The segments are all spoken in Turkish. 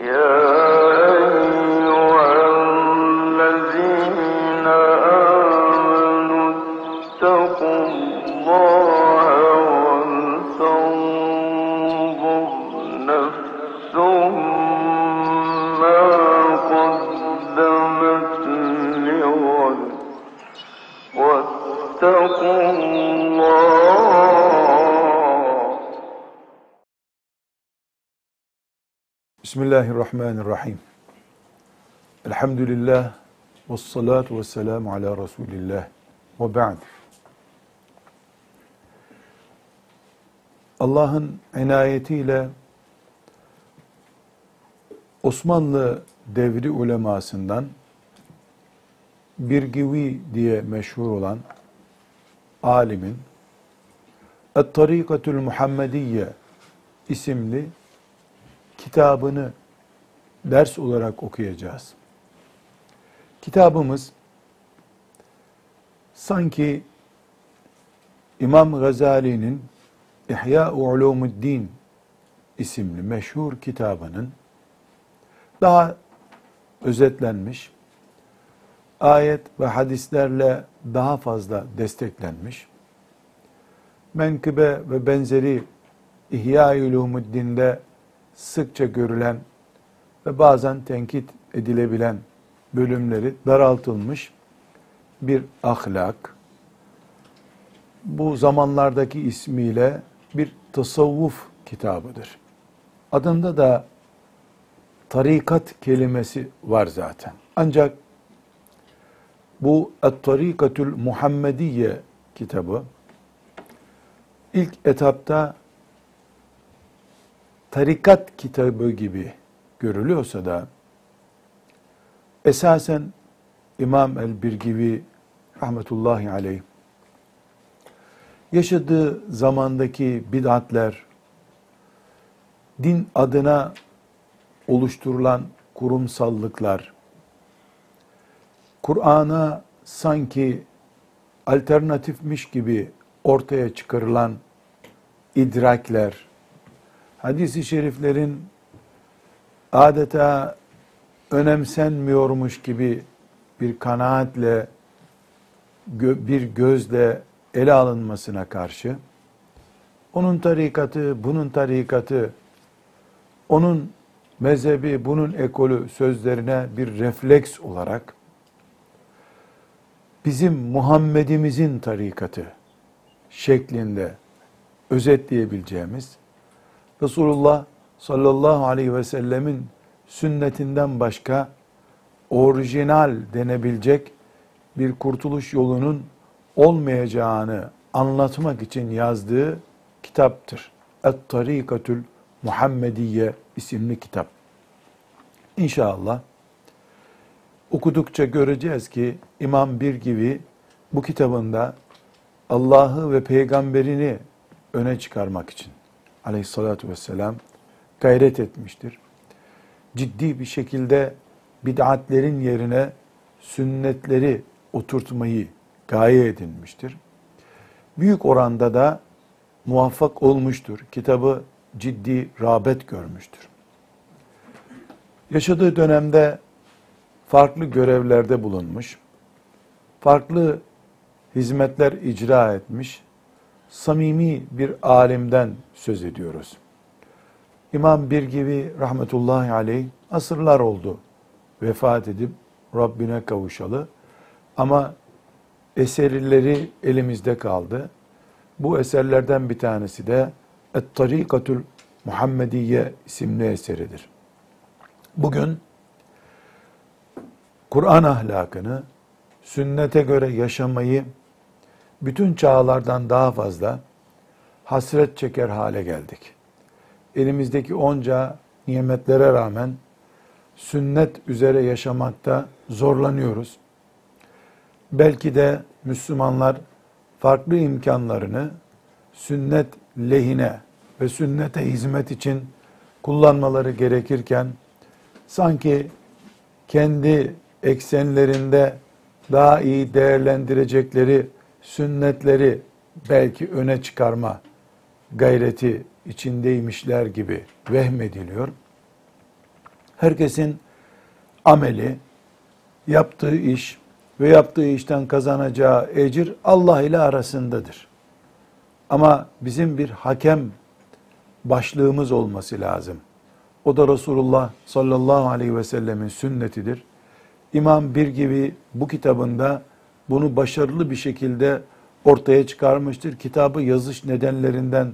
Yeah. Bismillahirrahmanirrahim. Elhamdülillah ve salatu ve selamu ala Resulillah ve ba'd. Allah'ın inayetiyle Osmanlı devri ulemasından Birgivi diye meşhur olan alimin Et-Tarikatül Muhammediye isimli kitabını ders olarak okuyacağız. Kitabımız sanki İmam Gazali'nin İhya Ulumuddin isimli meşhur kitabının daha özetlenmiş, ayet ve hadislerle daha fazla desteklenmiş, menkıbe ve benzeri İhya Ulumuddin'de sıkça görülen ve bazen tenkit edilebilen bölümleri daraltılmış bir ahlak. Bu zamanlardaki ismiyle bir tasavvuf kitabıdır. Adında da tarikat kelimesi var zaten. Ancak bu Et-Tarikatül Muhammediye kitabı ilk etapta tarikat kitabı gibi görülüyorsa da esasen İmam el-Birgivi rahmetullahi aleyh yaşadığı zamandaki bid'atler, din adına oluşturulan kurumsallıklar, Kur'an'a sanki alternatifmiş gibi ortaya çıkarılan idrakler, hadis-i şeriflerin adeta önemsenmiyormuş gibi bir kanaatle, bir gözle ele alınmasına karşı, onun tarikatı, bunun tarikatı, onun mezhebi, bunun ekolü sözlerine bir refleks olarak, bizim Muhammed'imizin tarikatı şeklinde özetleyebileceğimiz, Resulullah sallallahu aleyhi ve sellemin sünnetinden başka orijinal denebilecek bir kurtuluş yolunun olmayacağını anlatmak için yazdığı kitaptır. Et-Tarikatül Muhammediye isimli kitap. İnşallah okudukça göreceğiz ki İmam Bir gibi bu kitabında Allah'ı ve peygamberini öne çıkarmak için aleyhissalatü vesselam gayret etmiştir. Ciddi bir şekilde bid'atlerin yerine sünnetleri oturtmayı gaye edinmiştir. Büyük oranda da muvaffak olmuştur. Kitabı ciddi rağbet görmüştür. Yaşadığı dönemde farklı görevlerde bulunmuş, farklı hizmetler icra etmiş, samimi bir alimden söz ediyoruz. İmam Birgivi rahmetullahi aleyh asırlar oldu vefat edip Rabbine kavuşalı ama eserleri elimizde kaldı. Bu eserlerden bir tanesi de Et-Tarikatül Muhammediye isimli eseridir. Bugün Kur'an ahlakını, sünnete göre yaşamayı bütün çağlardan daha fazla hasret çeker hale geldik. Elimizdeki onca nimetlere rağmen sünnet üzere yaşamakta zorlanıyoruz. Belki de Müslümanlar farklı imkanlarını sünnet lehine ve sünnete hizmet için kullanmaları gerekirken sanki kendi eksenlerinde daha iyi değerlendirecekleri sünnetleri belki öne çıkarma gayreti içindeymişler gibi vehmediliyor. Herkesin ameli, yaptığı iş ve yaptığı işten kazanacağı ecir Allah ile arasındadır. Ama bizim bir hakem başlığımız olması lazım. O da Resulullah sallallahu aleyhi ve sellemin sünnetidir. İmam Bir gibi bu kitabında bunu başarılı bir şekilde ortaya çıkarmıştır. Kitabı yazış nedenlerinden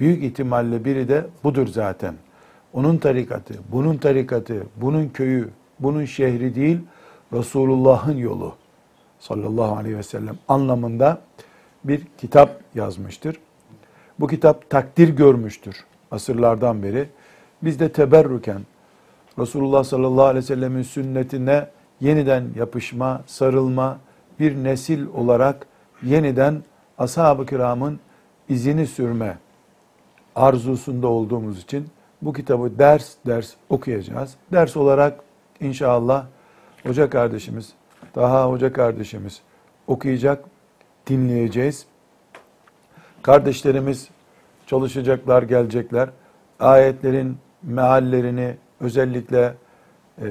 büyük ihtimalle biri de budur zaten. Onun tarikatı, bunun tarikatı, bunun köyü, bunun şehri değil, Resulullah'ın yolu sallallahu aleyhi ve sellem anlamında bir kitap yazmıştır. Bu kitap takdir görmüştür asırlardan beri. Biz de teberrüken Resulullah sallallahu aleyhi ve sellemin sünnetine yeniden yapışma, sarılma, bir nesil olarak yeniden ashab-ı kiramın izini sürme arzusunda olduğumuz için bu kitabı ders ders okuyacağız. Ders olarak inşallah hoca kardeşimiz, daha hoca kardeşimiz okuyacak, dinleyeceğiz. Kardeşlerimiz çalışacaklar, gelecekler. Ayetlerin meallerini özellikle e,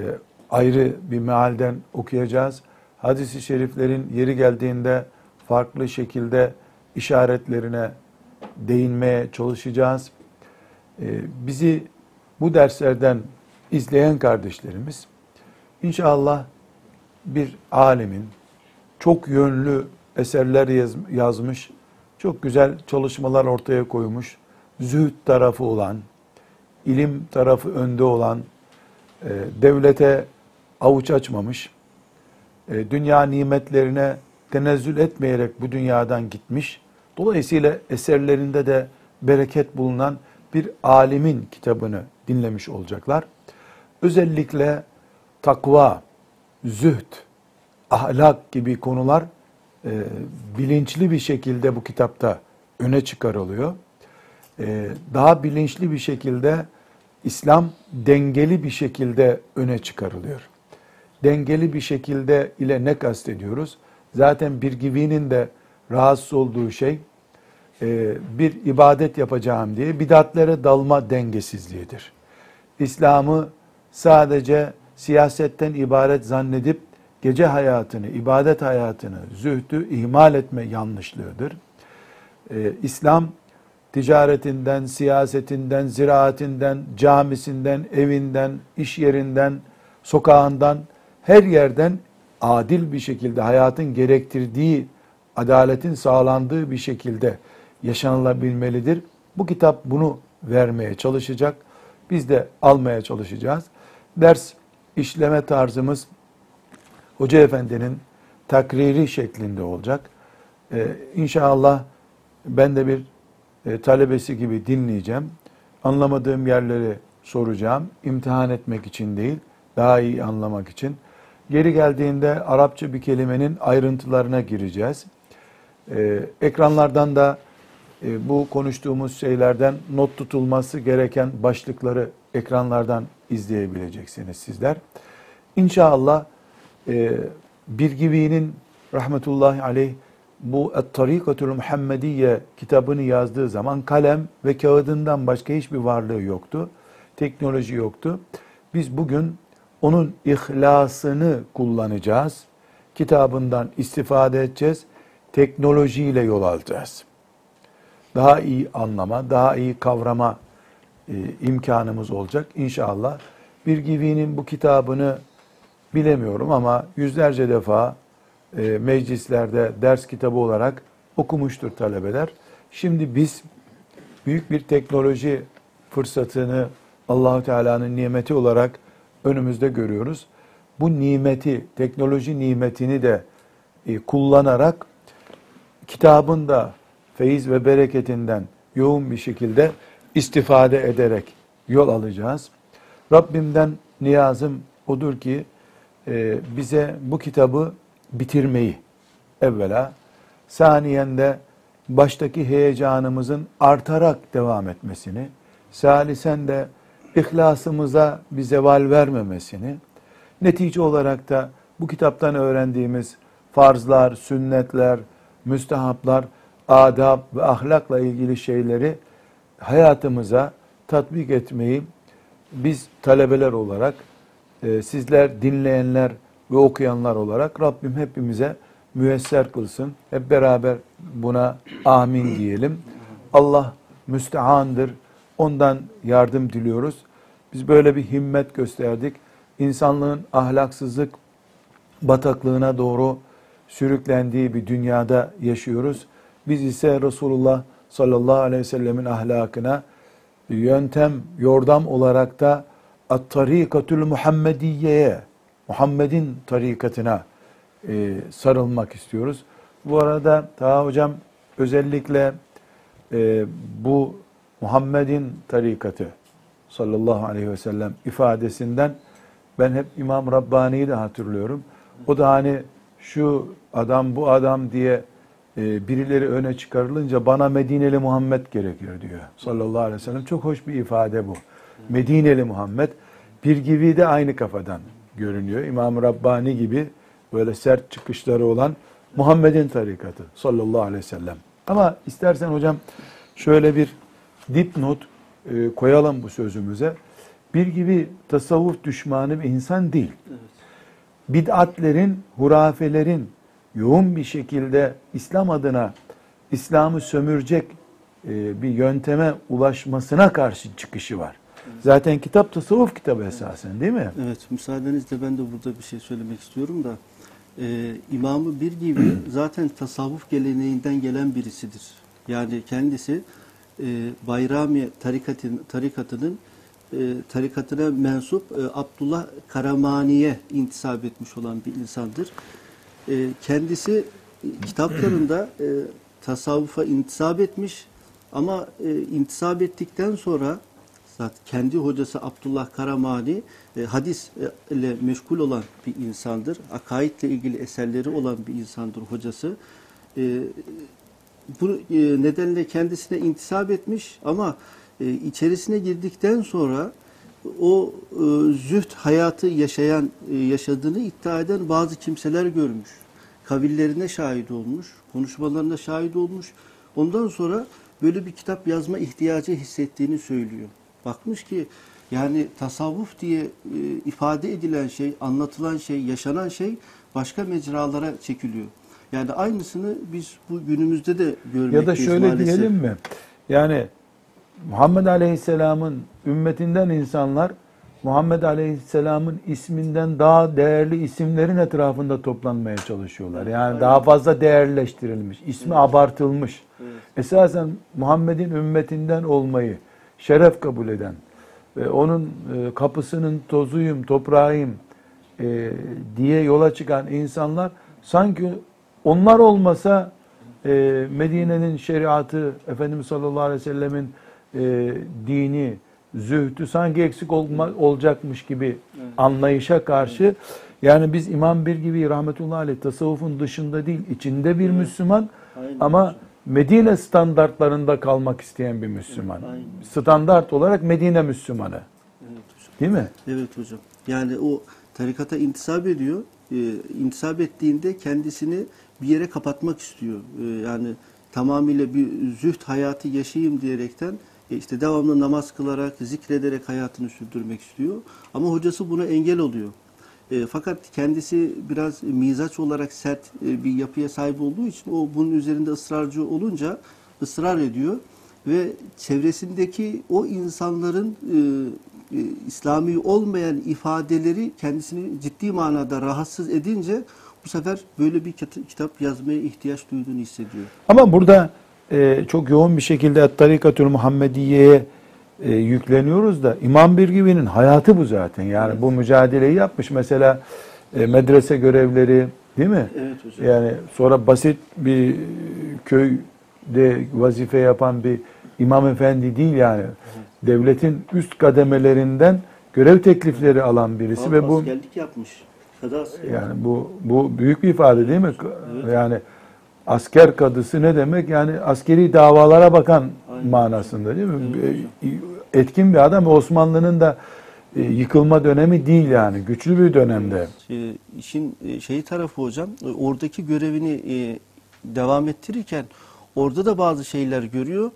ayrı bir mealden okuyacağız. Hadis-i şeriflerin yeri geldiğinde farklı şekilde işaretlerine değinmeye çalışacağız. E, bizi bu derslerden izleyen kardeşlerimiz inşallah bir alemin çok yönlü eserler yaz, yazmış, çok güzel çalışmalar ortaya koymuş, zühd tarafı olan, ilim tarafı önde olan, e, devlete avuç açmamış, e, dünya nimetlerine tenezzül etmeyerek bu dünyadan gitmiş. Dolayısıyla eserlerinde de bereket bulunan bir alimin kitabını dinlemiş olacaklar. Özellikle takva, zühd, ahlak gibi konular e, bilinçli bir şekilde bu kitapta öne çıkarılıyor. E, daha bilinçli bir şekilde İslam dengeli bir şekilde öne çıkarılıyor. Dengeli bir şekilde ile ne kastediyoruz? Zaten bir givinin de rahatsız olduğu şey e, bir ibadet yapacağım diye bidatlere dalma dengesizliğidir. İslam'ı sadece siyasetten ibaret zannedip gece hayatını, ibadet hayatını, zühdü ihmal etme yanlışlığıdır. Ee, İslam ticaretinden, siyasetinden, ziraatinden, camisinden, evinden, iş yerinden, sokağından, her yerden adil bir şekilde hayatın gerektirdiği, adaletin sağlandığı bir şekilde yaşanılabilmelidir. Bu kitap bunu vermeye çalışacak. Biz de almaya çalışacağız. Ders işleme tarzımız Hoca Efendi'nin takriri şeklinde olacak. Ee, inşallah ben de bir e, talebesi gibi dinleyeceğim. Anlamadığım yerleri soracağım. İmtihan etmek için değil, daha iyi anlamak için. Geri geldiğinde Arapça bir kelimenin ayrıntılarına gireceğiz. Ee, ekranlardan da e, bu konuştuğumuz şeylerden not tutulması gereken başlıkları ekranlardan izleyebileceksiniz sizler. İnşallah e, bir gibinin rahmetullahi aleyh bu Et-Tarikatul Muhammediye kitabını yazdığı zaman kalem ve kağıdından başka hiçbir varlığı yoktu. Teknoloji yoktu. Biz bugün onun ihlasını kullanacağız. Kitabından istifade edeceğiz. Teknolojiyle yol alacağız. Daha iyi anlama, daha iyi kavrama e, imkanımız olacak inşallah. Bir Givi'nin bu kitabını bilemiyorum ama yüzlerce defa e, meclislerde ders kitabı olarak okumuştur talebeler. Şimdi biz büyük bir teknoloji fırsatını Allahu Teala'nın nimeti olarak önümüzde görüyoruz. Bu nimeti, teknoloji nimetini de e, kullanarak kitabın da feyiz ve bereketinden yoğun bir şekilde istifade ederek yol alacağız. Rabbimden niyazım odur ki e, bize bu kitabı bitirmeyi evvela, saniyen de baştaki heyecanımızın artarak devam etmesini, salisen de ihlasımıza bir zeval vermemesini, netice olarak da bu kitaptan öğrendiğimiz farzlar, sünnetler, müstehaplar, adab ve ahlakla ilgili şeyleri hayatımıza tatbik etmeyi biz talebeler olarak, e, sizler dinleyenler ve okuyanlar olarak Rabbim hepimize müyesser kılsın. Hep beraber buna amin diyelim. Allah müstehandır. Ondan yardım diliyoruz. Biz böyle bir himmet gösterdik. İnsanlığın ahlaksızlık bataklığına doğru sürüklendiği bir dünyada yaşıyoruz. Biz ise Resulullah sallallahu aleyhi ve sellemin ahlakına yöntem, yordam olarak da at-tarikatül Muhammediye'ye, Muhammed'in tarikatına e, sarılmak istiyoruz. Bu arada Taha Hocam özellikle e, bu Muhammed'in tarikatı sallallahu aleyhi ve sellem ifadesinden ben hep İmam Rabbani'yi de hatırlıyorum. O da hani şu adam bu adam diye e, birileri öne çıkarılınca bana Medineli Muhammed gerekiyor diyor sallallahu aleyhi ve sellem. Çok hoş bir ifade bu. Medineli Muhammed bir gibi de aynı kafadan görünüyor. İmam Rabbani gibi böyle sert çıkışları olan Muhammed'in tarikatı sallallahu aleyhi ve sellem. Ama istersen hocam şöyle bir dipnot e, koyalım bu sözümüze. Bir gibi tasavvuf düşmanı bir insan değil. Bid'atlerin, hurafelerin yoğun bir şekilde İslam adına İslam'ı sömürecek e, bir yönteme ulaşmasına karşı çıkışı var. Zaten kitap tasavvuf kitabı esasen değil mi? Evet, müsaadenizle ben de burada bir şey söylemek istiyorum da. Ee, İmamı bir gibi zaten tasavvuf geleneğinden gelen birisidir. Yani kendisi e, Bayrami tarikatın, tarikatının e, tarikatına mensup e, Abdullah Karamani'ye intisap etmiş olan bir insandır. E, kendisi e, kitaplarında e, tasavvufa intisap etmiş ama e, intisap ettikten sonra kendi hocası Abdullah Karamani e, hadis e, meşgul olan bir insandır. Akaidle ilgili eserleri olan bir insandır hocası. E, bu e, nedenle kendisine intisap etmiş ama e, içerisine girdikten sonra o e, züht hayatı yaşayan e, yaşadığını iddia eden bazı kimseler görmüş. Kavillerine şahit olmuş, konuşmalarına şahit olmuş. Ondan sonra böyle bir kitap yazma ihtiyacı hissettiğini söylüyor. Bakmış ki yani tasavvuf diye e, ifade edilen şey, anlatılan şey, yaşanan şey başka mecralara çekiliyor. Yani aynısını biz bu günümüzde de görmekteyiz Ya da şöyle maalesef. diyelim mi? Yani Muhammed Aleyhisselam'ın ümmetinden insanlar Muhammed Aleyhisselam'ın isminden daha değerli isimlerin etrafında toplanmaya çalışıyorlar. Yani daha fazla değerleştirilmiş, ismi abartılmış. Esasen Muhammed'in ümmetinden olmayı şeref kabul eden ve onun e, kapısının tozuyum, toprağıyım e, diye yola çıkan insanlar sanki onlar olmasa e, Medine'nin şeriatı, Efendimiz sallallahu aleyhi ve sellemin e, dini, zühdü sanki eksik olma, olacakmış gibi anlayışa karşı yani biz İmam Bir gibi rahmetullahi aleyh tasavvufun dışında değil içinde bir Müslüman ama Medine standartlarında kalmak isteyen bir Müslüman. Standart olarak Medine Müslümanı. Değil mi? Evet hocam. Yani o tarikata intisap ediyor. Ee, intisap ettiğinde kendisini bir yere kapatmak istiyor. Ee, yani tamamıyla bir züht hayatı yaşayayım diyerekten e, işte devamlı namaz kılarak, zikrederek hayatını sürdürmek istiyor. Ama hocası buna engel oluyor. E, fakat kendisi biraz mizaç olarak sert e, bir yapıya sahip olduğu için o bunun üzerinde ısrarcı olunca ısrar ediyor ve çevresindeki o insanların e, e, İslami olmayan ifadeleri kendisini ciddi manada rahatsız edince bu sefer böyle bir kitap yazmaya ihtiyaç duyduğunu hissediyor. Ama burada e, çok yoğun bir şekilde Tarikatül Muhammediye'ye e, yükleniyoruz da İmam Birgivi'nin hayatı bu zaten. Yani bu mücadeleyi yapmış. Mesela e, medrese görevleri değil mi? Evet hocam. Yani sonra basit bir köyde vazife yapan bir imam efendi değil yani. Devletin üst kademelerinden görev teklifleri alan birisi Halk ve bu askerlik yapmış. Kadı yani bu bu büyük bir ifade değil mi? Yani asker kadısı ne demek? Yani askeri davalara bakan Aynen. manasında değil mi? Evet E, Etkin bir adam. Osmanlı'nın da e, yıkılma dönemi değil yani. Güçlü bir dönemde. E, işin e, şeyi tarafı hocam, oradaki görevini devam ettirirken orada da bazı şeyler görüyor.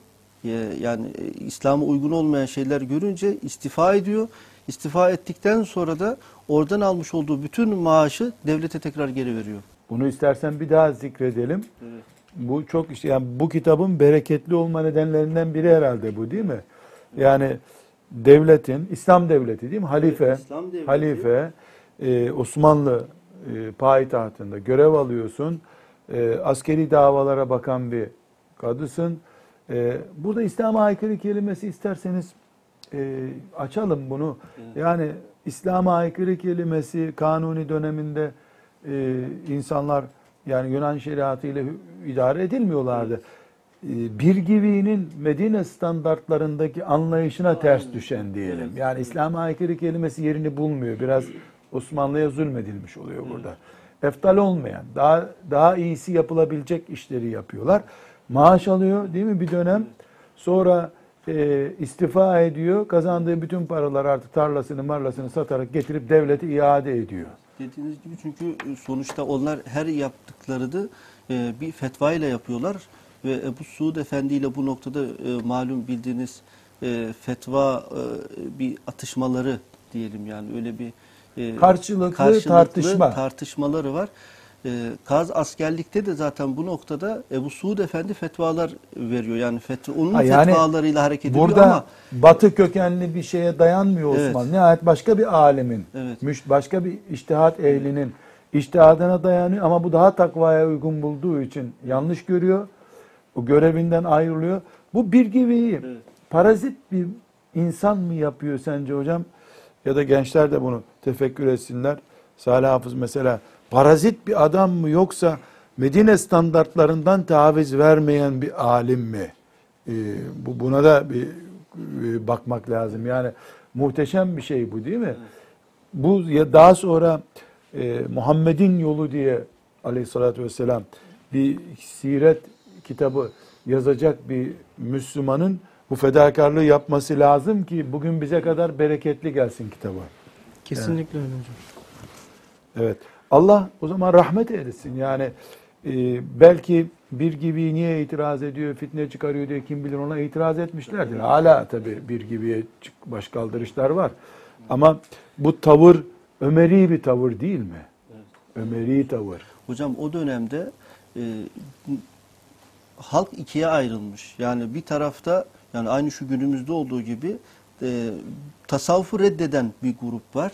yani İslam'a uygun olmayan şeyler görünce istifa ediyor. İstifa ettikten sonra da oradan almış olduğu bütün maaşı devlete tekrar geri veriyor. Bunu istersen bir daha zikredelim. Bu çok işte yani bu kitabın bereketli olma nedenlerinden biri herhalde bu değil mi? Yani devletin İslam devleti değil mi? Halife Evet, İslam devleti. halife e, Osmanlı e, payitahtında görev alıyorsun. E, askeri davalara bakan bir kadısın. E, burada İslam'a aykırı kelimesi isterseniz e, açalım bunu. Yani İslam'a aykırı kelimesi kanuni döneminde e, insanlar yani Yunan şeriatı ile hü- idare edilmiyorlardı. E, bir gibinin Medine standartlarındaki anlayışına ters düşen diyelim. Yani İslam'a aykırı kelimesi yerini bulmuyor. Biraz Osmanlı'ya zulmedilmiş oluyor burada. Eftal olmayan, daha daha iyisi yapılabilecek işleri yapıyorlar. Maaş alıyor değil mi bir dönem? Sonra e, istifa ediyor. Kazandığı bütün paralar artık tarlasını marlasını satarak getirip devlete iade ediyor. Dediğiniz gibi çünkü e, sonuçta onlar her yaptıkları da e, bir fetva ile yapıyorlar ve Ebu Suud Efendi ile bu noktada e, malum bildiğiniz fetva bir atışmaları diyelim yani öyle bir e, Karşılıklı tartışma. tartışmaları var. E, Kaz askerlikte de zaten bu noktada Ebu Suud Efendi fetvalar veriyor. Yani fetva, onun Ha, yani fetvalarıyla hareket ediyor Burada ama batı kökenli bir şeye dayanmıyor Evet. Osmanlı. Nihayet başka bir alemin, Evet. başka bir iştihat ehlinin iştihadına dayanıyor ama bu daha takvaya uygun bulduğu için yanlış görüyor. O görevinden ayrılıyor. Bu bir gibi Evet. parazit bir insan mı yapıyor sence hocam? Ya da gençler de bunu tefekkür etsinler. Salih Hafız mesela parazit bir adam mı yoksa Medine standartlarından taviz vermeyen bir alim mi? Ee, bu buna da bir e, bakmak lazım. Yani muhteşem bir şey bu değil mi? Bu ya daha sonra e, Muhammed'in yolu diye aleyhissalatü vesselam bir siret kitabı yazacak bir Müslümanın bu fedakarlığı yapması lazım ki bugün bize kadar bereketli gelsin kitabı. Kesinlikle öyle hocam. Evet. Allah o zaman rahmet eylesin. Yani e, belki bir gibi niye itiraz ediyor, fitne çıkarıyor diye kim bilir ona itiraz etmişlerdir. Hala tabii bir gibiye çık- baş kaldırışlar var. Ama bu tavır Ömeri bir tavır değil mi? Ömeri tavır. Hocam o dönemde e, halk ikiye ayrılmış. Yani bir tarafta yani aynı şu günümüzde olduğu gibi e, tasavvufu reddeden bir grup var.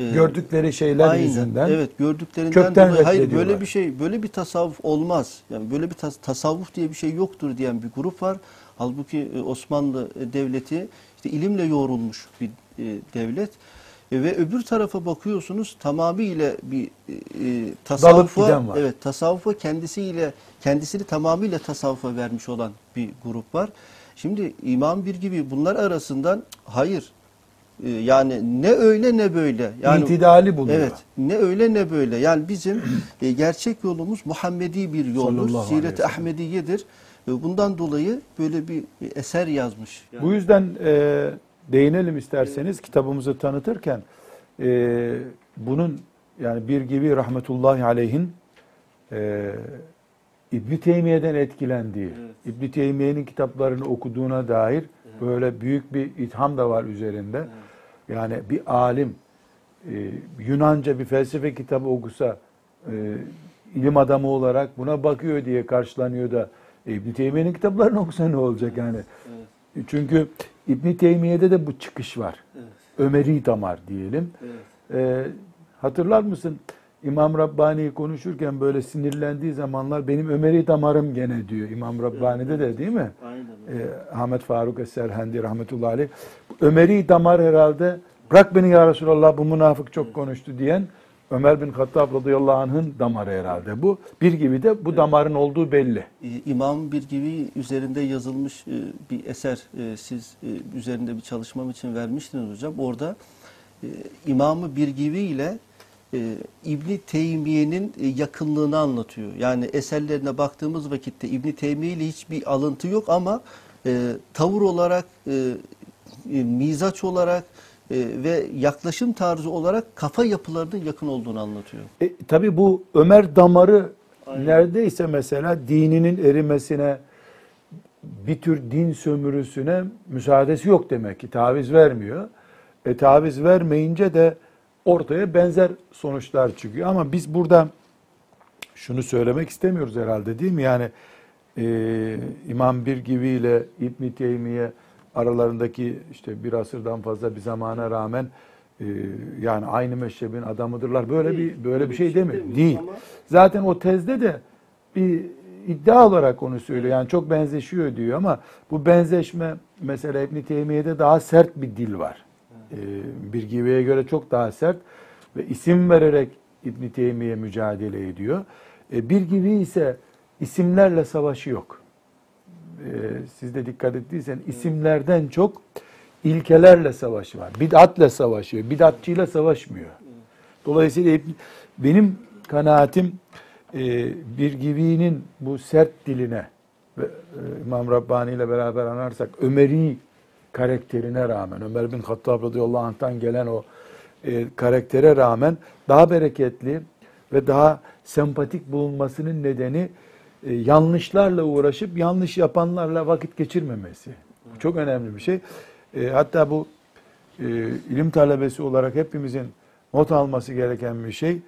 E, Gördükleri şeyler aynen, yüzünden. Evet gördüklerinden kökten dolayı hayır böyle bir şey böyle bir tasavvuf olmaz. Yani böyle bir tas- tasavvuf diye bir şey yoktur diyen bir grup var. Halbuki e, Osmanlı devleti işte ilimle yoğrulmuş bir e, devlet. E, ve öbür tarafa bakıyorsunuz tamamıyla bir e, e, tasavvufa var. evet tasavvufa kendisiyle kendisini tamamıyla tasavvufa vermiş olan bir grup var. Şimdi İmam bir gibi bunlar arasından hayır e, yani ne öyle ne böyle. Yani İtidali buluyor. Evet. Ne öyle ne böyle. Yani bizim e, gerçek yolumuz Muhammedi bir yoldur. Siret-i. Ahmediye'dir. E, bundan dolayı böyle bir eser yazmış. Yani Bu yüzden e, değinelim isterseniz kitabımızı tanıtırken e, bunun yani bir gibi rahmetullahi aleyhin e, İbn Teymiye'den etkilendiği, Evet. İbn Teymiye'nin kitaplarını okuduğuna dair böyle büyük bir itham da var üzerinde. Yani bir alim e, Yunanca bir felsefe kitabı okusa e, ilim adamı olarak buna bakıyor diye karşılanıyor da e, İbn Teymiye'nin kitaplarını okusa ne olacak yani? Evet. Çünkü İbn Teymiye'de de bu çıkış var. Evet. Ömeri damar diyelim. Evet. Hatırlar mısın? İmam Rabbani konuşurken böyle sinirlendiği zamanlar benim Ömeri damarım gene diyor İmam Rabbani'de de değil mi? Aynen. Ee, Ahmet Faruk Eserhendi rahmetullahi aleyh. Ömeri damar herhalde bırak beni ya Resulallah bu münafık çok konuştu diyen Ömer bin Hattab radıyallahu anh'ın damarı herhalde bu. Bir gibi de bu damarın olduğu belli. İmam bir gibi üzerinde yazılmış e, bir eser e, siz e, üzerinde bir çalışmam için vermiştiniz hocam. Orada İmamı bir gibi ile İbni Teymiye'nin yakınlığını anlatıyor. Yani eserlerine baktığımız vakitte İbni Teymiye ile hiçbir alıntı yok ama tavır olarak, e, mizaç olarak e, ve yaklaşım tarzı olarak kafa yapılarının yakın olduğunu anlatıyor. E, tabii bu Ömer damarı Aynen. neredeyse mesela dininin erimesine, bir tür din sömürüsüne müsaadesi yok demek ki taviz vermiyor. E taviz vermeyince de ortaya benzer sonuçlar çıkıyor. Ama biz burada şunu söylemek istemiyoruz herhalde değil mi? Yani e, İmam Birgivi ile İbn Teymiye aralarındaki işte bir asırdan fazla bir zamana rağmen e, yani aynı meşrebin adamıdırlar. Böyle Değil. bir böyle bir şey şey demiyor. Değil. ama- Zaten o tezde de bir iddia olarak onu söylüyor. Yani çok benzeşiyor diyor ama bu benzeşme mesela İbn Teymiye'de daha sert bir dil var. Ee, bir Give'ye göre çok daha sert ve isim vererek İbn Teymiye mücadele ediyor. Ee, bir Give ise isimlerle savaşı yok. Ee, siz de dikkat ettiyseniz isimlerden çok ilkelerle savaşı var. Bid'atle savaşıyor. Bid'atçıyla savaşmıyor. Dolayısıyla hep- benim kanaatim e, bir givinin bu sert diline ve e, İmam Rabbani ile beraber anarsak Ömeri karakterine rağmen Ömer bin Hattab radıyallahu anh'tan gelen o e, karaktere rağmen daha bereketli ve daha sempatik bulunmasının nedeni e, yanlışlarla uğraşıp yanlış yapanlarla vakit geçirmemesi. Bu çok önemli bir şey. E, hatta bu e, ilim talebesi olarak hepimizin not alması gereken bir şey.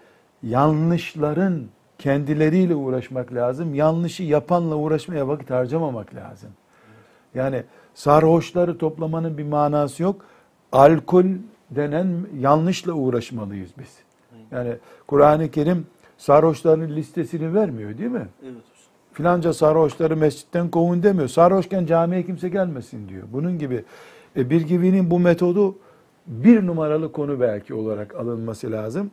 Yanlışların kendileriyle uğraşmak lazım. Yanlışı yapanla uğraşmaya vakit harcamamak lazım. Yani sarhoşları toplamanın bir manası yok. Alkol denen yanlışla uğraşmalıyız biz. Yani Kur'an-ı Kerim sarhoşların listesini vermiyor değil mi? Evet. Filanca sarhoşları mescitten kovun demiyor. Sarhoşken camiye kimse gelmesin diyor. Bunun gibi e, bir gibinin bu metodu bir numaralı konu belki olarak alınması lazım.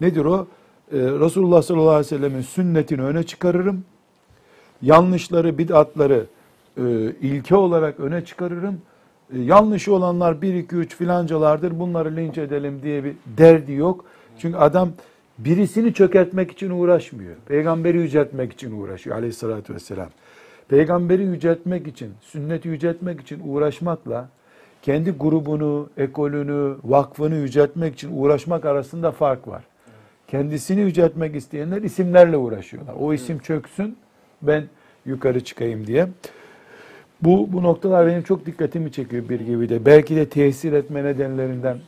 Nedir o? E, Resulullah sallallahu aleyhi ve sellemin sünnetini öne çıkarırım. Yanlışları, bid'atları e, ilke olarak öne çıkarırım. E, yanlışı olanlar 1, 2, 3 filancalardır bunları linç edelim diye bir derdi yok. Çünkü adam birisini çökertmek için uğraşmıyor. Peygamberi yüceltmek için uğraşıyor aleyhissalatü vesselam. Peygamberi yüceltmek için, sünneti yüceltmek için uğraşmakla kendi grubunu, ekolünü, vakfını yüceltmek için uğraşmak arasında fark var. Kendisini yüceltmek isteyenler isimlerle uğraşıyorlar. O isim çöksün, ben yukarı çıkayım diye. Bu, bu noktalar benim çok dikkatimi çekiyor bir gibi de. Belki de tesir etme nedenlerinden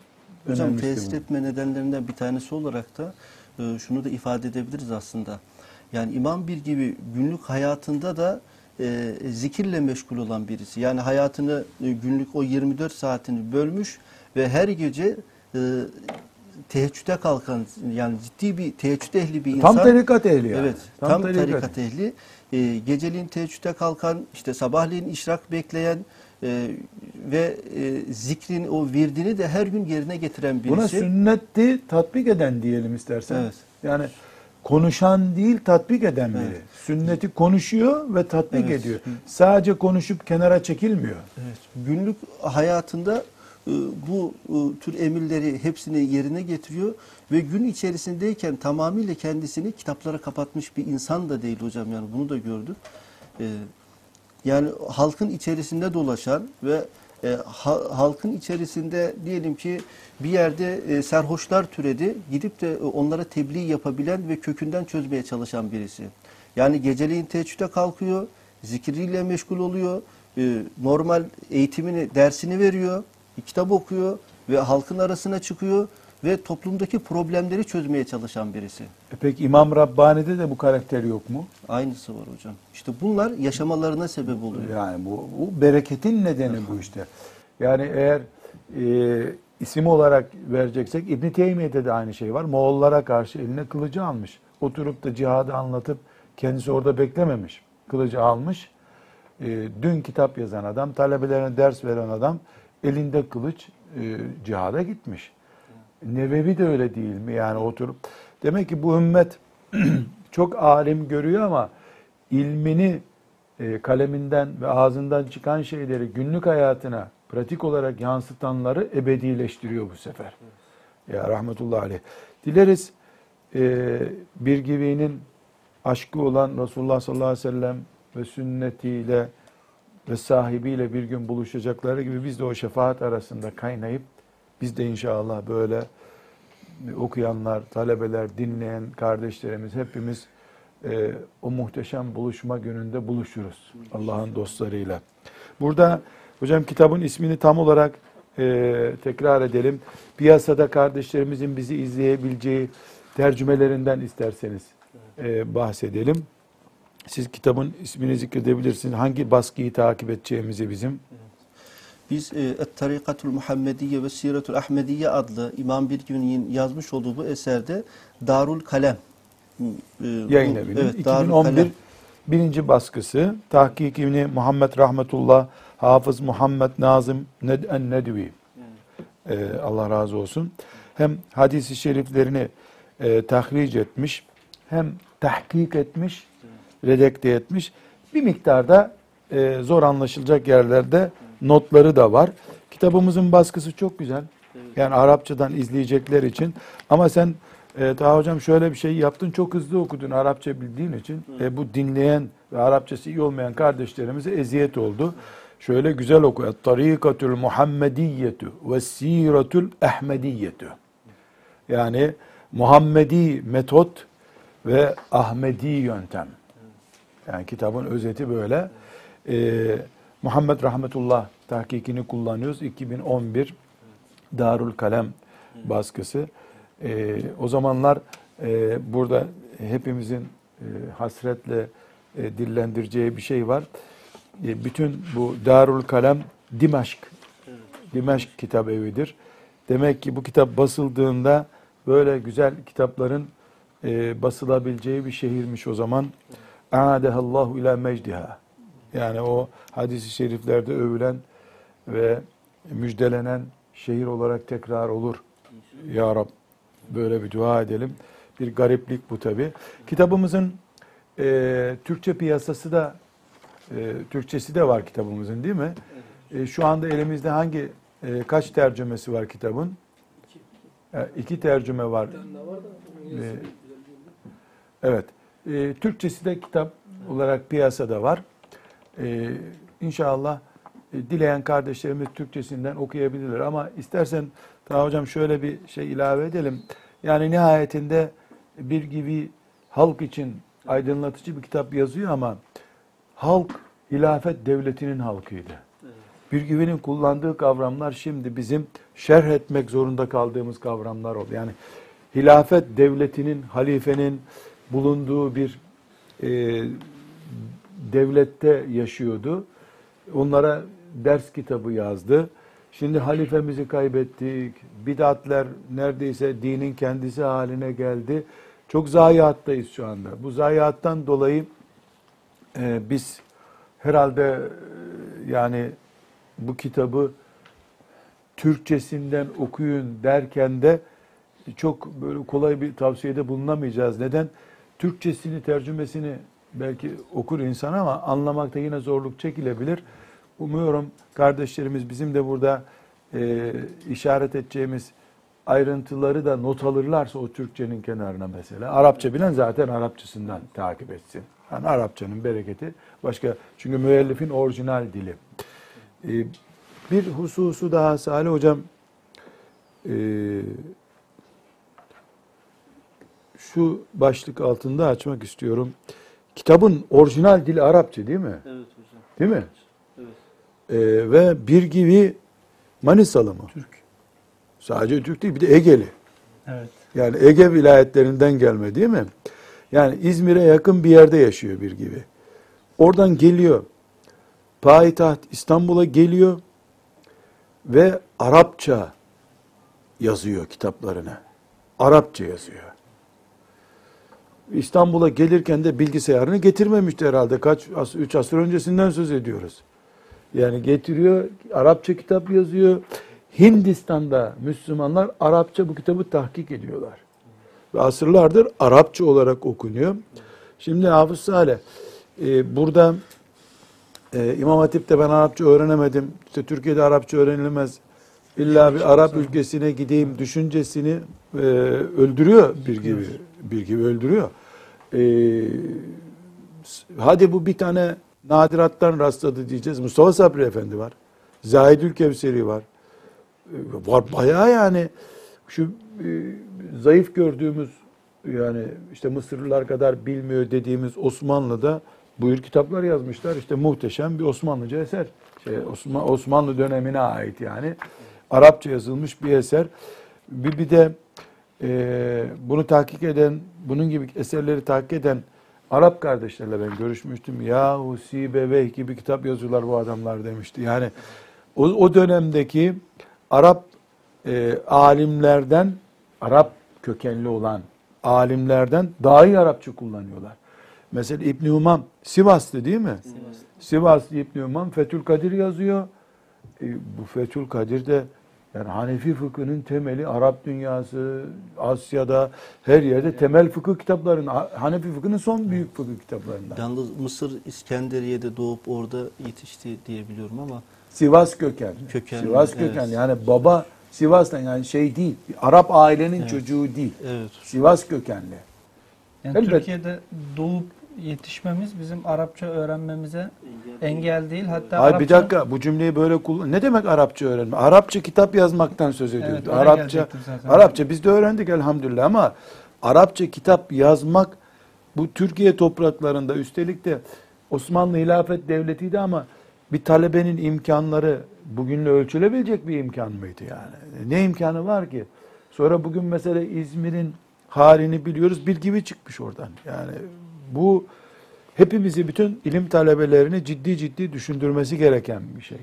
Hocam tesir etme nedenlerinden bir tanesi olarak da e, şunu da ifade edebiliriz aslında. Yani imam bir gibi günlük hayatında da e, zikirle meşgul olan birisi. Yani hayatını e, günlük o 24 saatini bölmüş ve her gece e, teheccüde kalkan yani ciddi bir teheccüd ehli bir insan. Tam tarikat ehli yani. Evet, tam, tarikat, ehli. E, geceliğin teheccüde kalkan, işte sabahleyin işrak bekleyen e, ve e, zikrin o virdini de her gün yerine getiren birisi. Buna sünneti tatbik eden diyelim istersen. Evet. Yani konuşan değil tatbik eden biri. Evet. Sünneti konuşuyor ve tatbik Evet. ediyor. Sadece konuşup kenara çekilmiyor. Evet, günlük hayatında e, bu e, tür emirleri hepsini yerine getiriyor ve gün içerisindeyken tamamıyla kendisini kitaplara kapatmış bir insan da değil hocam yani bunu da gördük. Yani halkın içerisinde dolaşan ve e, ha- halkın içerisinde diyelim ki bir yerde e, serhoşlar türedi gidip de e, onlara tebliğ yapabilen ve kökünden çözmeye çalışan birisi. Yani geceleyin teheccüde kalkıyor, zikriyle meşgul oluyor, e, normal eğitimini, dersini veriyor, kitap okuyor ve halkın arasına çıkıyor ve toplumdaki problemleri çözmeye çalışan birisi. E peki İmam Rabbani'de de bu karakter yok mu? Aynısı var hocam. İşte bunlar yaşamalarına sebep oluyor. Yani bu, bu bereketin nedeni bu işte. Yani eğer e, isim olarak vereceksek İbn Teymiye'de de aynı şey var. Moğollara karşı eline kılıcı almış. Oturup da cihadı anlatıp kendisi orada beklememiş. Kılıcı almış. E, dün kitap yazan adam, talebelerine ders veren adam elinde kılıç e, cihada gitmiş. Nevevi de öyle değil mi? Yani oturup demek ki bu ümmet çok alim görüyor ama ilmini e, kaleminden ve ağzından çıkan şeyleri günlük hayatına pratik olarak yansıtanları ebedileştiriyor bu sefer. Ya rahmetullahi aleyh. Dileriz e, bir gibinin aşkı olan Resulullah sallallahu aleyhi ve sellem ve sünnetiyle ve sahibiyle bir gün buluşacakları gibi biz de o şefaat arasında kaynayıp biz de inşallah böyle okuyanlar, talebeler, dinleyen kardeşlerimiz hepimiz e, o muhteşem buluşma gününde buluşuruz Allah'ın dostlarıyla. Burada hocam kitabın ismini tam olarak e, tekrar edelim. Piyasada kardeşlerimizin bizi izleyebileceği tercümelerinden isterseniz e, bahsedelim. Siz kitabın ismini zikredebilirsiniz. Hangi baskıyı takip edeceğimizi bizim. Biz e, Et-Tarikatul Muhammediye ve Siretul Ahmediye adlı İmam Birgün'ün yazmış olduğu bu eserde Darul Kalem e, Yayın evinin evet, Darul 2011 Kalem. birinci baskısı. Tahkikini Muhammed Rahmetullah, Hafız Muhammed Nazım Ned en Nedvi. Ee, Allah razı olsun. Hem hadisi şeriflerini e, tahric etmiş, hem tahkik etmiş, redekte etmiş. Bir miktarda e, zor anlaşılacak yerlerde notları da var. Kitabımızın baskısı çok güzel. Yani Arapçadan izleyecekler için. Ama sen e, Taha Hocam şöyle bir şey yaptın. Çok hızlı okudun Arapça bildiğin için. E, bu dinleyen ve Arapçası iyi olmayan kardeşlerimize eziyet oldu. Şöyle güzel oku. Tarikatul Muhammediyyetu ve Siratul Ahmediyyetu. Yani Muhammedi metot ve Ahmedi yöntem. Yani kitabın özeti böyle. Ee, Muhammed Rahmetullah tahkikini kullanıyoruz. 2011 Darul Kalem baskısı. Ee, o zamanlar e, burada hepimizin e, hasretle e, dillendireceği bir şey var. E, bütün bu Darul Kalem Dimaşk. Dimaşk kitap evidir. Demek ki bu kitap basıldığında böyle güzel kitapların e, basılabileceği bir şehirmiş o zaman. A'adehallahu ila mecdiha. Yani o hadisi şeriflerde övülen ve müjdelenen şehir olarak tekrar olur. Ya Rab böyle bir dua edelim. Bir gariplik bu tabi. Kitabımızın e, Türkçe piyasası da e, Türkçesi de var kitabımızın değil mi? E, şu anda elimizde hangi e, kaç tercümesi var kitabın? E, iki tercüme var. E, evet. E, Türkçesi de kitap olarak piyasada var. E, inşallah e, dileyen kardeşlerimiz Türkçesinden okuyabilirler. Ama istersen daha hocam şöyle bir şey ilave edelim. Yani nihayetinde bir gibi halk için aydınlatıcı bir kitap yazıyor ama halk hilafet devletinin halkıydı. Bir güvenin kullandığı kavramlar şimdi bizim şerh etmek zorunda kaldığımız kavramlar oldu. Yani hilafet devletinin, halifenin bulunduğu bir e, devlette yaşıyordu. Onlara ders kitabı yazdı. Şimdi halifemizi kaybettik. Bidatler neredeyse dinin kendisi haline geldi. Çok zayiattayız şu anda. Bu zayiattan dolayı e, biz herhalde e, yani bu kitabı Türkçesinden okuyun derken de çok böyle kolay bir tavsiyede bulunamayacağız. Neden? Türkçesini, tercümesini belki okur insan ama anlamakta yine zorluk çekilebilir. Umuyorum kardeşlerimiz bizim de burada e, işaret edeceğimiz ayrıntıları da not alırlarsa o Türkçenin kenarına mesela. Arapça bilen zaten Arapçasından takip etsin. Yani Arapçanın bereketi başka. Çünkü müellifin orijinal dili. E, bir hususu daha Salih Hocam e, şu başlık altında açmak istiyorum. Kitabın orijinal dili Arapça değil mi? Evet hocam. Değil mi? Evet. Ee, ve bir gibi Manisalı mı? Türk. Sadece Türk değil bir de Egeli. Evet. Yani Ege vilayetlerinden gelme değil mi? Yani İzmir'e yakın bir yerde yaşıyor bir gibi. Oradan geliyor. Payitaht İstanbul'a geliyor ve Arapça yazıyor kitaplarını. Arapça yazıyor. İstanbul'a gelirken de bilgisayarını getirmemişti herhalde. Kaç, as- üç asır öncesinden söz ediyoruz. Yani getiriyor, Arapça kitap yazıyor. Hindistan'da Müslümanlar Arapça bu kitabı tahkik ediyorlar. Ve asırlardır Arapça olarak okunuyor. Şimdi Hafız Saleh, e, burada e, İmam Hatip'te ben Arapça öğrenemedim. İşte Türkiye'de Arapça öğrenilmez. İlla bir Arap ülkesine gideyim düşüncesini e, öldürüyor bir gibi. Bir gibi öldürüyor. E, hadi bu bir tane nadirattan rastladı diyeceğiz. Mustafa Sabri Efendi var. Zahidül Kevseri var. E, Var bayağı yani şu e, zayıf gördüğümüz yani işte Mısırlılar kadar bilmiyor dediğimiz Osmanlı'da buyur kitaplar yazmışlar. İşte muhteşem bir Osmanlıca eser. Şey, Osman, Osmanlı dönemine ait yani. Arapça yazılmış bir eser. Bir, bir de e, bunu tahkik eden, bunun gibi eserleri tahkik eden Arap kardeşlerle ben görüşmüştüm. Yahu Sibeveyh gibi kitap yazıyorlar bu adamlar demişti. Yani o, o dönemdeki Arap e, alimlerden, Arap kökenli olan alimlerden daha iyi Arapça kullanıyorlar. Mesela İbn Umam Sivas'tı değil mi? Sivas. Sivaslı İbn Umam Fethül Kadir yazıyor. E, bu Fethül Kadir de yani Hanefi fıkhının temeli Arap dünyası, Asya'da her yerde temel fıkıh kitaplarında. Hanefi fıkhının son büyük fıkıh kitaplarından. Yalnız Mısır İskenderiye'de doğup orada yetişti diye biliyorum ama Sivas köken. Kökenli, Sivas köken evet. yani baba Sivas'tan yani şey değil. Arap ailenin çocuğu değil. evet. Sivas kökenli. Yani Elbette. Türkiye'de doğup yetişmemiz bizim Arapça öğrenmemize engel değil. Hatta Hayır Arapça, bir dakika bu cümleyi böyle kullan. Ne demek Arapça öğrenme? Arapça kitap yazmaktan söz ediyoruz. Evet, Arapça. Arapça biz de öğrendik elhamdülillah ama Arapça kitap yazmak bu Türkiye topraklarında üstelik de Osmanlı Hilafet Devleti'ydi ama bir talebenin imkanları bugünle ölçülebilecek bir imkan mıydı yani? Ne imkanı var ki? Sonra bugün mesela İzmir'in halini biliyoruz. Bir gibi çıkmış oradan. Yani bu hepimizi bütün ilim talebelerini ciddi ciddi düşündürmesi gereken bir şey.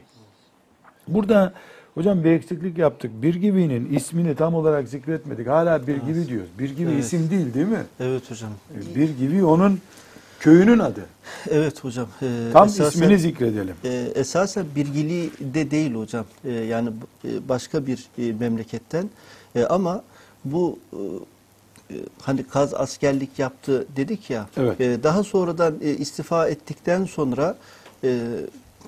Burada hocam bir eksiklik yaptık. Bir gibinin ismini tam olarak zikretmedik. Hala bir gibi diyoruz. Bir gibi Evet. isim değil değil mi? Evet hocam. Bir gibi onun köyünün adı. Evet hocam. Ee, Tam esasen- ismini zikredelim. e, esasen Birgili de değil hocam. E, yani e, başka bir e, memleketten. E, ama bu e, e, hani kaz askerlik yaptı dedik ya. Evet. e, daha sonradan e, istifa ettikten sonra e,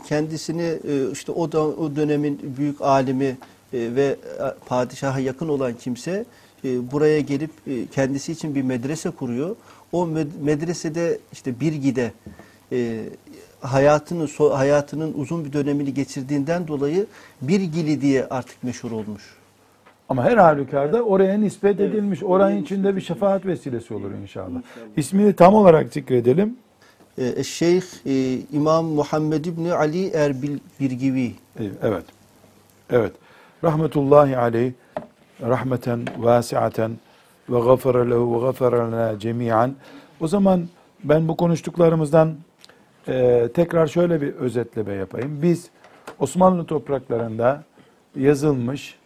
kendisini e, işte o da o dönemin büyük alimi e, ve e, padişaha yakın olan kimse e, buraya gelip e, kendisi için bir medrese kuruyor. O med- medresede işte Birgi'de e, hayatını so- hayatının uzun bir dönemini geçirdiğinden dolayı Birgili diye artık meşhur olmuş. Ama her halükarda oraya nispet edilmiş. Oranın içinde bir şefaat vesilesi olur inşallah. İsmini tam olarak zikredelim. E, Şeyh e, İmam Muhammed İbni Ali Erbil Birgivi. Evet. Evet. Rahmetullahi aleyh rahmeten vasiaten ve gafara lehu ve gafara lana cemiyan. O zaman ben bu konuştuklarımızdan e, tekrar şöyle bir özetleme yapayım. Biz Osmanlı topraklarında yazılmış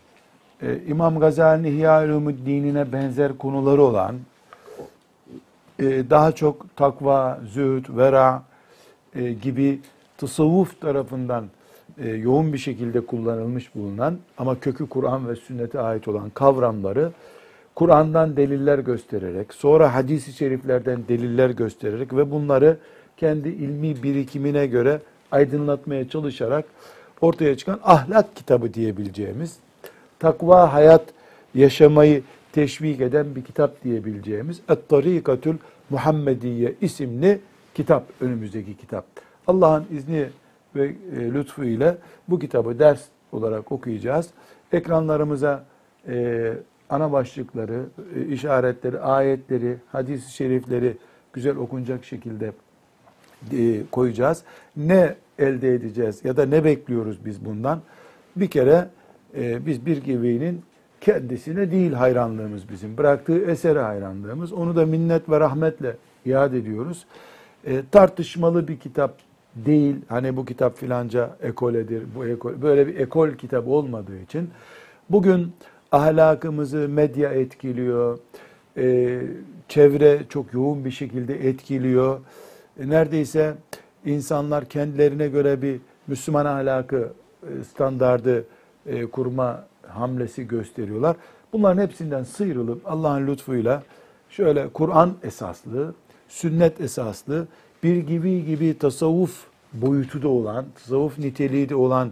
e, İmam Gazali'nin İhya dinine benzer konuları olan e, daha çok takva, zühd, vera e, gibi tasavvuf tarafından e, yoğun bir şekilde kullanılmış bulunan ama kökü Kur'an ve sünnete ait olan kavramları Kur'an'dan deliller göstererek, sonra hadis-i şeriflerden deliller göstererek ve bunları kendi ilmi birikimine göre aydınlatmaya çalışarak ortaya çıkan ahlak kitabı diyebileceğimiz, takva hayat yaşamayı teşvik eden bir kitap diyebileceğimiz Et-Tarikatül Muhammediye isimli kitap önümüzdeki kitap. Allah'ın izni ve e, lütfu ile bu kitabı ders olarak okuyacağız. Ekranlarımıza e, ana başlıkları, e, işaretleri, ayetleri, hadis-i şerifleri güzel okunacak şekilde e, koyacağız. Ne elde edeceğiz ya da ne bekliyoruz biz bundan? Bir kere e, biz bir gibinin kendisine değil hayranlığımız bizim. Bıraktığı esere hayranlığımız. Onu da minnet ve rahmetle iade ediyoruz. E, tartışmalı bir kitap değil. Hani bu kitap filanca ekoledir, bu ekol. Böyle bir ekol kitap olmadığı için bugün ahlakımızı medya etkiliyor. E, çevre çok yoğun bir şekilde etkiliyor. E, neredeyse insanlar kendilerine göre bir Müslüman ahlakı e, standardı e, kurma hamlesi gösteriyorlar. Bunların hepsinden sıyrılıp Allah'ın lütfuyla şöyle Kur'an esaslı, sünnet esaslı, bir gibi gibi tasavvuf boyutu da olan, tasavvuf niteliği de olan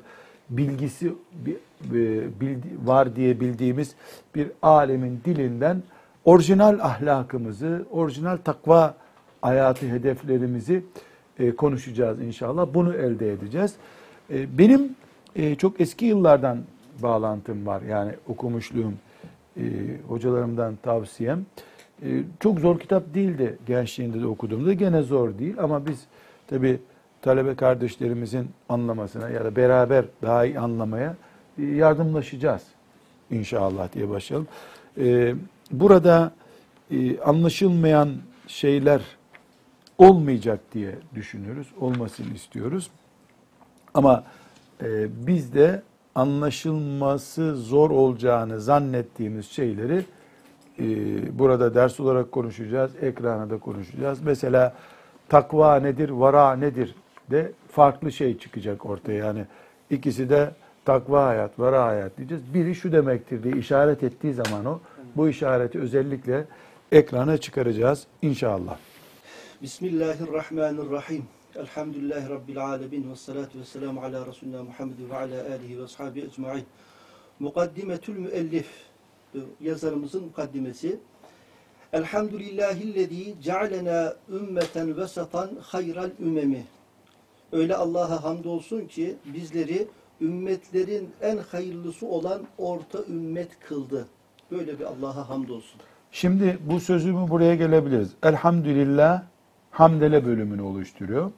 bilgisi bi- bi- bildi- var diye bildiğimiz bir alemin dilinden orijinal ahlakımızı, orijinal takva hayatı hedeflerimizi e, konuşacağız inşallah. Bunu elde edeceğiz. E, benim e, çok eski yıllardan bağlantım var. Yani okumuşluğum, e, hocalarımdan tavsiyem. e, çok zor kitap değildi gençliğinde de okuduğumda. Gene zor değil ama biz tabi talebe kardeşlerimizin anlamasına ya da beraber daha iyi anlamaya e, yardımlaşacağız inşallah diye başlayalım. E, burada e, anlaşılmayan şeyler olmayacak diye düşünüyoruz. Olmasını istiyoruz. Ama e, biz de anlaşılması zor olacağını zannettiğimiz şeyleri e, burada ders olarak konuşacağız, ekrana da konuşacağız. Mesela takva nedir, vara nedir de farklı şey çıkacak ortaya. Yani ikisi de takva hayat, vara hayat diyeceğiz. Biri şu demektir diye işaret ettiği zaman o, bu işareti özellikle ekrana çıkaracağız inşallah. Bismillahirrahmanirrahim. Elhamdülillahi Rabbil alemin ve salatu ve selamu ala Resulina Muhammed ve ala alihi ve ashabi ecma'in. Mukaddimetül müellif yazarımızın mukaddimesi. Elhamdülillahillezî cealena ümmeten vesatan hayral ümemi. Öyle Allah'a hamdolsun ki bizleri ümmetlerin en hayırlısı olan orta ümmet kıldı. Böyle bir Allah'a hamdolsun. Şimdi bu sözümü buraya gelebiliriz. Elhamdülillah hamdele bölümünü oluşturuyor.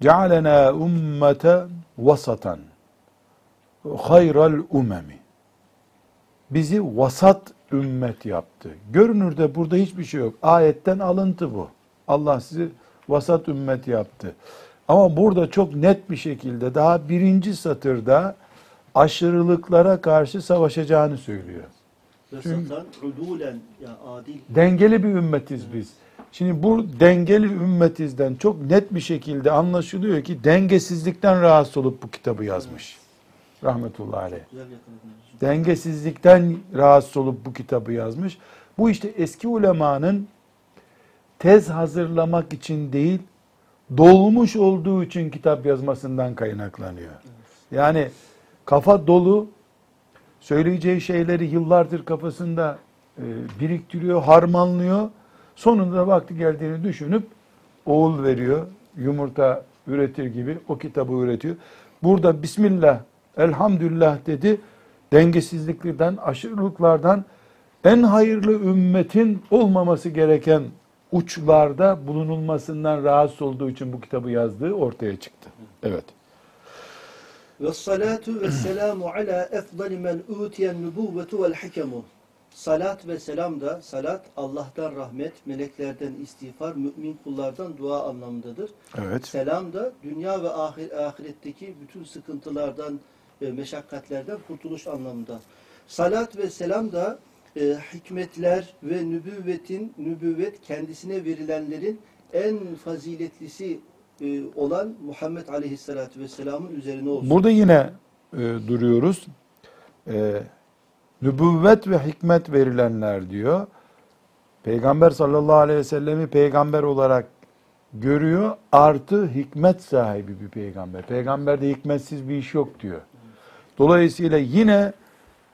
Cealena ümmete vasatan hayral umemi. Bizi vasat ümmet yaptı. Görünürde burada hiçbir şey yok. Ayetten alıntı bu. Allah sizi vasat ümmet yaptı. Ama burada çok net bir şekilde daha birinci satırda aşırılıklara karşı savaşacağını söylüyor. Adil. Dengeli bir ümmetiz biz. Şimdi bu dengeli ümmetizden çok net bir şekilde anlaşılıyor ki dengesizlikten rahatsız olup bu kitabı yazmış. Rahmetullahi aleyh. Dengesizlikten rahatsız olup bu kitabı yazmış. Bu işte eski ulemanın tez hazırlamak için değil, dolmuş olduğu için kitap yazmasından kaynaklanıyor. Yani kafa dolu, söyleyeceği şeyleri yıllardır kafasında e, biriktiriyor, harmanlıyor. Sonunda vakti geldiğini düşünüp oğul veriyor, yumurta üretir gibi o kitabı üretiyor. Burada Bismillah, Elhamdülillah dedi. Dengesizliklerden, aşırılıklardan en hayırlı ümmetin olmaması gereken uçlarda bulunulmasından rahatsız olduğu için bu kitabı yazdığı ortaya çıktı. Evet. Ve salatu ve selamu ala efdali men utiyen nübüvvetu vel hikemu. Salat ve selam da, salat Allah'tan rahmet, meleklerden istiğfar, mümin kullardan dua anlamındadır. Evet. Selam da dünya ve ahir, ahiretteki bütün sıkıntılardan ve meşakkatlerden kurtuluş anlamında. Salat ve selam da e, hikmetler ve nübüvvetin, nübüvvet kendisine verilenlerin en faziletlisi e, olan Muhammed Aleyhisselatü Vesselam'ın üzerine olsun. Burada yine e, duruyoruz. E, nübüvvet ve hikmet verilenler diyor. Peygamber sallallahu aleyhi ve sellemi peygamber olarak görüyor. Artı hikmet sahibi bir peygamber. Peygamberde hikmetsiz bir iş yok diyor. Dolayısıyla yine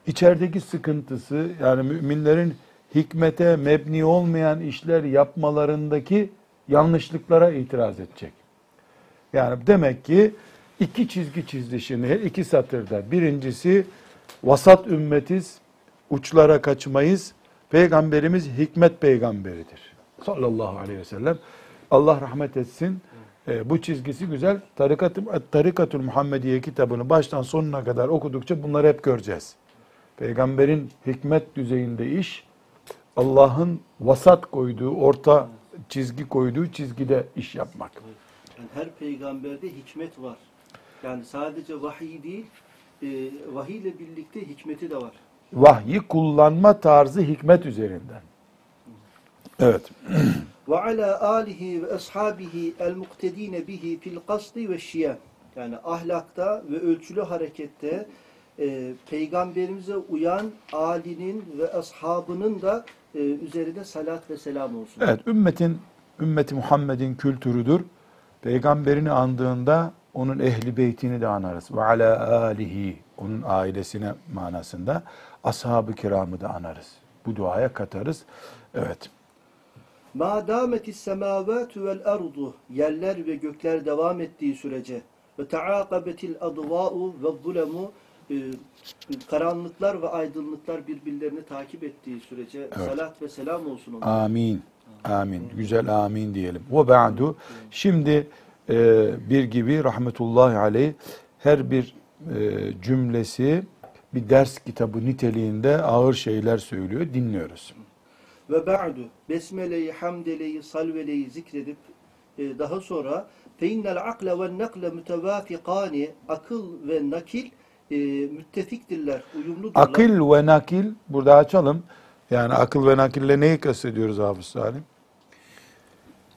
içerideki sıkıntısı yani müminlerin hikmete mebni olmayan işler yapmalarındaki yanlışlıklara itiraz edecek. Yani demek ki iki çizgi çizdi şimdi iki satırda. Birincisi vasat ümmetiz, uçlara kaçmayız. Peygamberimiz hikmet peygamberidir. Sallallahu aleyhi ve sellem. Allah rahmet etsin. Ee, bu çizgisi güzel. Tarikat Tarikatul Muhammediye kitabını baştan sonuna kadar okudukça bunları hep göreceğiz. Peygamberin hikmet düzeyinde iş, Allah'ın vasat koyduğu, orta çizgi koyduğu çizgide iş yapmak. Yani her peygamberde hikmet var. Yani sadece vahiy değil, e, vahiy ile birlikte hikmeti de var. Vahyi kullanma tarzı hikmet üzerinden. Evet. Ve ala alihi ve ashabihi el muktedine bihi fil kasdi ve şiyam. Yani ahlakta ve ölçülü harekette e, peygamberimize uyan alinin ve ashabının da e, üzerine salat ve selam olsun. Evet, ümmetin ümmeti Muhammed'in kültürüdür. Peygamberini andığında onun ehli beytini de anarız. Ve ala alihi onun ailesine manasında ashab-ı kiramı da anarız. Bu duaya katarız. Evet. Ma dametis semavatu vel ardu yerler ve gökler devam ettiği sürece ve taakabetil adva'u ve zulemu e, karanlıklar ve aydınlıklar birbirlerini takip ettiği sürece salat ve selam olsun onlara. Amin. Amin. Güzel amin diyelim. Ve ba'du. Şimdi e, bir gibi rahmetullahi aleyh her bir e, cümlesi bir ders kitabı niteliğinde ağır şeyler söylüyor. Dinliyoruz. Ve ba'du besmeleyi, hamdeleyi, salveleyi zikredip e, daha sonra feinnel akle ve nakle mütevafikani akıl ve nakil e, müttefiktirler, uyumludurlar. Akıl ve nakil burada açalım. Yani akıl ve nakille neyi kastediyoruz Hafız Salim?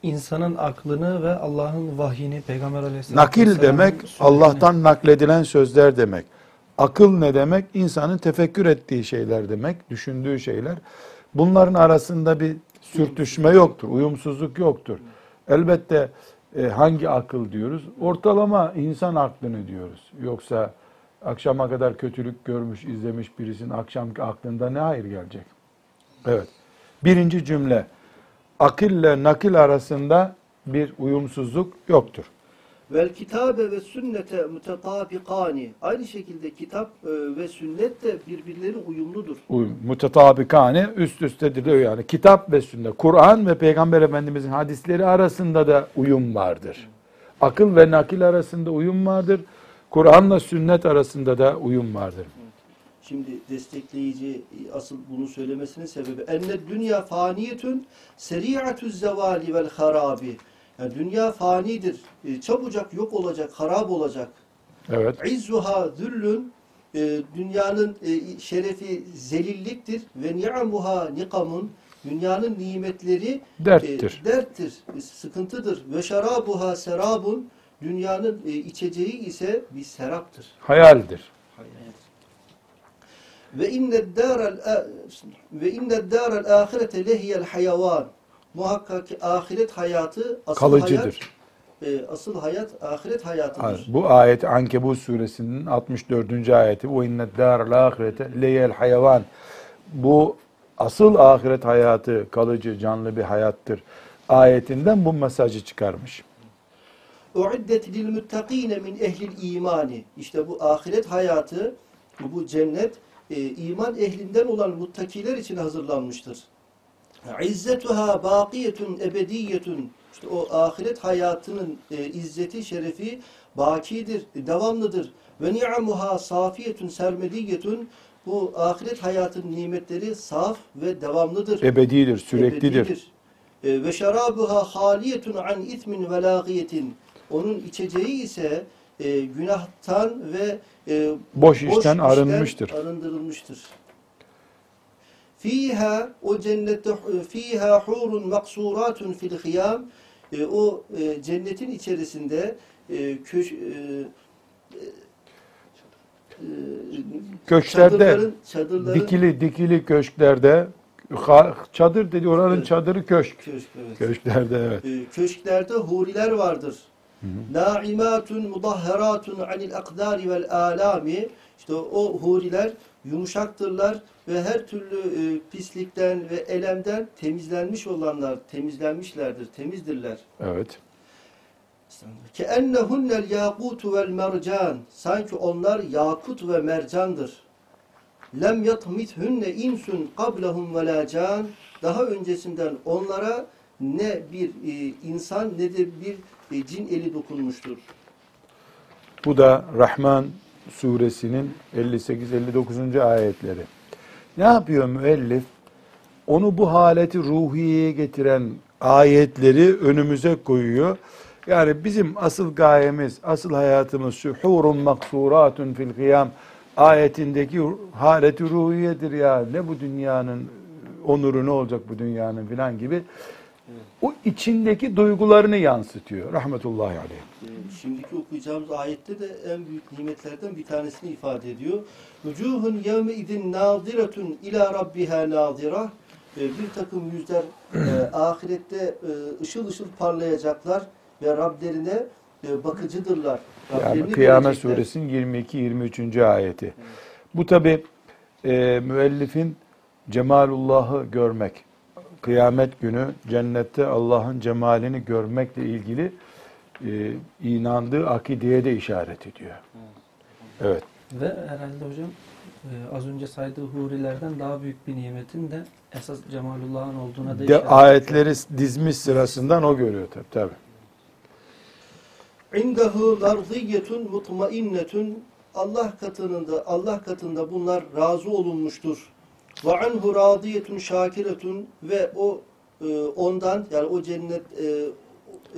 İnsanın aklını ve Allah'ın vahyini Peygamber Aleyhisselatü Nakil demek Allah'tan nakledilen sözler demek. Akıl ne demek? İnsanın tefekkür ettiği şeyler demek, düşündüğü şeyler. Bunların arasında bir sürtüşme yoktur, uyumsuzluk yoktur. Elbette e, hangi akıl diyoruz? Ortalama insan aklını diyoruz. Yoksa akşama kadar kötülük görmüş, izlemiş birisinin akşamki aklında ne hayır gelecek? Evet. Birinci cümle. Akille nakil arasında bir uyumsuzluk yoktur. Vel kitabe ve sünnete mütetabikani. Aynı şekilde kitap e, ve sünnet de birbirleri uyumludur. uyum, mutetabikane üst üstedir diyor yani. Kitap ve sünnet, Kur'an ve Peygamber Efendimizin hadisleri arasında da uyum vardır. Akıl ve nakil arasında uyum vardır. Kur'anla sünnet arasında da uyum vardır. Şimdi destekleyici asıl bunu söylemesinin sebebi enne dünya faniyetün seri'atüz zevali vel harabi. Yani dünya fanidir. E, çabucak yok olacak, harap olacak. Evet. İzzuha züllün e, dünyanın e, şerefi zelilliktir ve ni'amuha nikamun dünyanın nimetleri Derttir. e, derttir, e, sıkıntıdır. Ve şarabuha serabun dünyanın e, içeceği ise bir seraptır. Hayaldir. Ve inne daral ve inne daral ahirete lehiyel hayavan. Muhakkak ki ahiret hayatı asıl Kalıcıdır. hayat e, asıl hayat ahiret hayatıdır. Bu ayet Ankebut suresinin 64. ayeti. O innet dâral ahirete leyel hayvan. Bu asıl ahiret hayatı kalıcı, canlı bir hayattır. Ayetinden bu mesajı çıkarmış. Uiddet lil muttakine min ehlil imani. İşte bu ahiret hayatı, bu cennet e, iman ehlinden olan muttakiler için hazırlanmıştır. İzzetuha baqiyetun ebediyetun. İşte o ahiret hayatının e, izzeti, şerefi bakidir, devamlıdır. Ve ni'amuha safiyetun sermediyetun. Bu ahiret hayatının nimetleri saf ve devamlıdır. Ebedidir, süreklidir. Ebedidir. E, Ve şerabuha haliyetun an ismin ve lagiyetin. Onun içeceği ise e, günahtan ve e, Boş işten arınmıştır. arındırılmıştır. Fiha o cennette fiha hurun maksuratun fil hiyam. E, o e, cennetin içerisinde e, köş, e, e, Köşklerde çadırların, çadırların dikili dikili köşklerde çadır dedi oranın Evet. çadırı köşk. köşk, evet. Köşklerde evet. E, köşklerde huriler vardır. Naimatun mudahharatun anil akdari vel alami. İşte o huriler yumuşaktırlar ve her türlü e, pislikten ve elemden temizlenmiş olanlar, temizlenmişlerdir, temizdirler. Evet. Ke ennehunnel yakutu vel mercan. Sanki onlar yakut ve mercandır. Lem yatmithunne insun qablahum ve la can. Daha öncesinden onlara ne bir e, insan ne de bir cin eli dokunmuştur. Bu da Rahman suresinin 58-59. ayetleri. Ne yapıyor müellif? Onu bu haleti ruhiyeye getiren ayetleri önümüze koyuyor. Yani bizim asıl gayemiz, asıl hayatımız şu hurun maksuratun fil kıyam ayetindeki haleti ruhiyedir ya. Ne bu dünyanın onuru ne olacak bu dünyanın filan gibi. O içindeki duygularını yansıtıyor. Rahmetullahi aleyh. E, Şimdiki okuyacağımız ayette de en büyük nimetlerden bir tanesini ifade ediyor. Vucuhun yevme idin naziretun ila rabbiha nazira. E, Bir takım yüzler e, ahirette e, ışıl ışıl parlayacaklar ve Rablerine e, bakıcıdırlar. Yani Rablerini Kıyamet görecekler. suresinin 22-23. ayeti. Bu tabi e, müellifin cemalullahı görmek, kıyamet günü cennette Allah'ın cemalini görmekle ilgili e, inandığı akideye de işaret ediyor. Evet. Ve herhalde hocam e, az önce saydığı hurilerden daha büyük bir nimetin de esas Cemalullah'ın olduğuna da De, işaret ayetleri dizmiş sırasından o görüyor tabi. tabi. İndehu merziyetun mutmainnetun Allah katında Allah katında bunlar razı olunmuştur. Ve anhu radiyetun şakiretun ve o e, ondan yani o cennet e,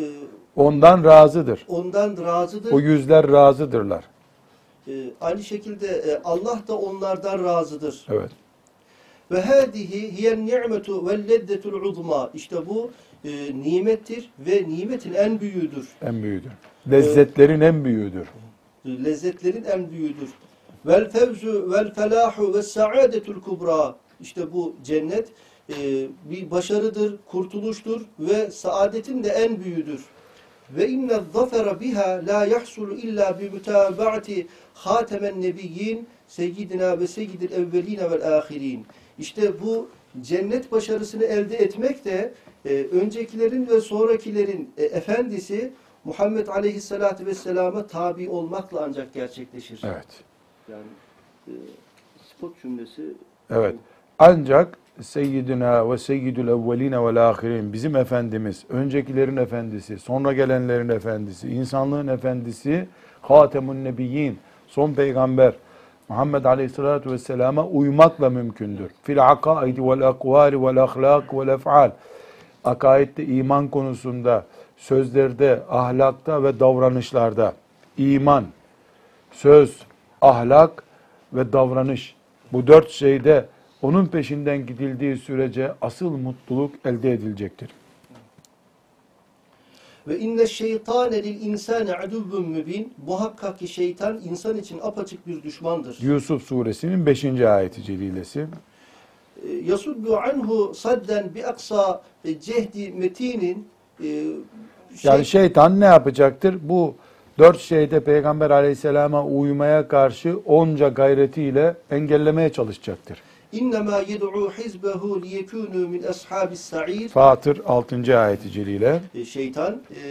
e, Ondan razıdır. ondan razıdır. O yüzler razıdırlar. E, aynı şekilde e, Allah da onlardan razıdır. Evet. Ve hadihi hiyen ni'metu ve leddetul uzma. İşte bu e, nimettir ve nimetin en büyüğüdür. En büyüğüdür. Lezzetlerin en büyüğüdür. lezzetlerin en büyüğüdür. Vel fevzu vel felahu ve saadetul kubra. İşte bu cennet e, bir başarıdır, kurtuluştur ve saadetin de en büyüğüdür. Ve inne zafera biha la yahsulu illa bi mutabaati hatemen nebiyyin seyyidina ve seyyidil evveline vel ahirin. İşte bu cennet başarısını elde etmek de e, öncekilerin ve sonrakilerin e, efendisi Muhammed Aleyhisselatü Vesselam'a tabi olmakla ancak gerçekleşir. Evet. Yani e, spot cümlesi Evet. Ancak Seyyidina ve Seyyidül evveline vel ahirin bizim Efendimiz, öncekilerin efendisi, sonra gelenlerin efendisi, insanlığın efendisi, Hatemun Nebiyyin, son peygamber Muhammed Aleyhisselatü Vesselam'a uymakla mümkündür. Fil akaidi vel akvari vel ahlak vel ef'al. Akaidde iman konusunda, sözlerde, ahlakta ve davranışlarda iman, söz, ahlak ve davranış. Bu dört şeyde onun peşinden gidildiği sürece asıl mutluluk elde edilecektir. ve inne şeytane lil insani aduvvun mübin muhakkak ki şeytan insan için apaçık bir düşmandır. Yusuf suresinin 5. ayeti celilesi. E, Yasuddu anhu sadden bi aksa e, cehdi metinin e, şey- Yani şeytan ne yapacaktır? Bu dört şeyde Peygamber aleyhisselama uymaya karşı onca gayretiyle engellemeye çalışacaktır. İnnemâ yed'û hizbehu liyekûnû min ashabis sa'ir. Fatır 6. ayeti celile. E, Şeytan e,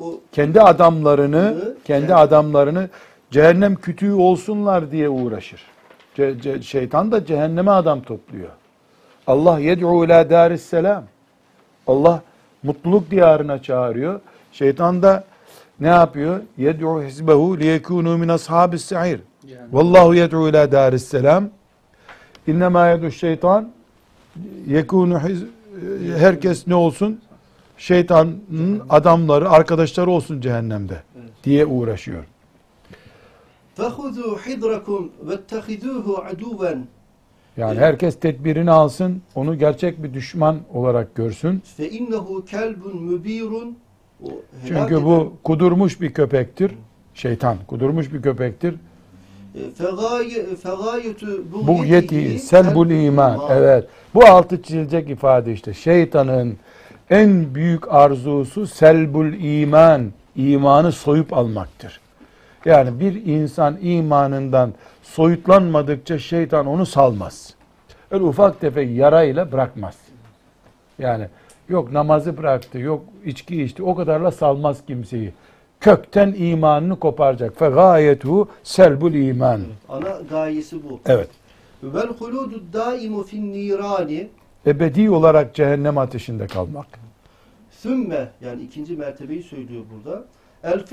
o Kendi adamlarını, kendi adamlarını cehennem kütüğü olsunlar diye uğraşır. Ce- ce- şeytan da cehenneme adam topluyor. Allah yed'u ila darisselam. Allah mutluluk diyarına çağırıyor. Şeytan da ne yapıyor? Yed'u hizbehu liyekûnû min ashabis sa'ir. Yani Vallahu yed'u ila darisselam. İnnemâ yed'u şeytan yekûnü hiz- herkes ne olsun? Şeytanın adamları, arkadaşları olsun cehennemde diye uğraşıyor. فَخُذُوا حِذْرَكُمْ وَاتَّخِذُوهُ عَدُوًا Yani herkes tedbirini alsın, onu gerçek bir düşman olarak görsün. فَاِنَّهُ كَلْبٌ مُب۪يرٌ O helak çünkü bu kudurmuş bir köpektir. Şeytan kudurmuş bir köpektir. Bu yeti selbul iman. Evet. Bu altı çizilecek ifade işte. Şeytanın en büyük arzusu selbul iman. imanı soyup almaktır. Yani bir insan imanından soyutlanmadıkça şeytan onu salmaz. Öyle ufak tefek yarayla bırakmaz. Yani Yok namazı bıraktı, yok içki içti. O kadarla salmaz kimseyi. Kökten imanını koparacak. Fe gayetu selbul iman. Ana gayesi bu. Evet. Vel huludu daimu fin nirani. Ebedi olarak cehennem ateşinde kalmak. Sümme yani ikinci mertebeyi söylüyor burada. El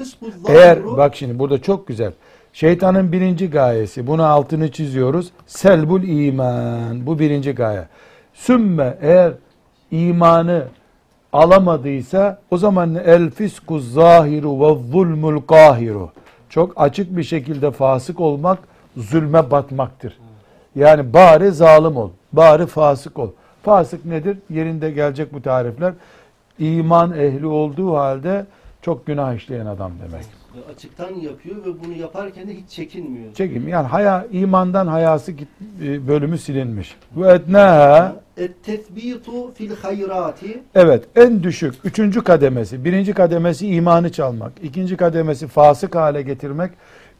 Eğer bak şimdi burada çok güzel. Şeytanın birinci gayesi. Buna altını çiziyoruz. Selbul iman. Bu birinci gaye. Sümme eğer imanı alamadıysa o zaman el fisku zahiru ve zulmul kahiru. Çok açık bir şekilde fasık olmak zulme batmaktır. Yani bari zalim ol, bari fasık ol. Fasık nedir? Yerinde gelecek bu tarifler. İman ehli olduğu halde çok günah işleyen adam demek. E, açıktan yapıyor ve bunu yaparken de hiç çekinmiyor. Çekim yani haya imandan hayası git, e, bölümü silinmiş. Ve etnaha ettesbitu fil hayrati Evet en düşük üçüncü kademesi. Birinci kademesi imanı çalmak. İkinci kademesi fasık hale getirmek.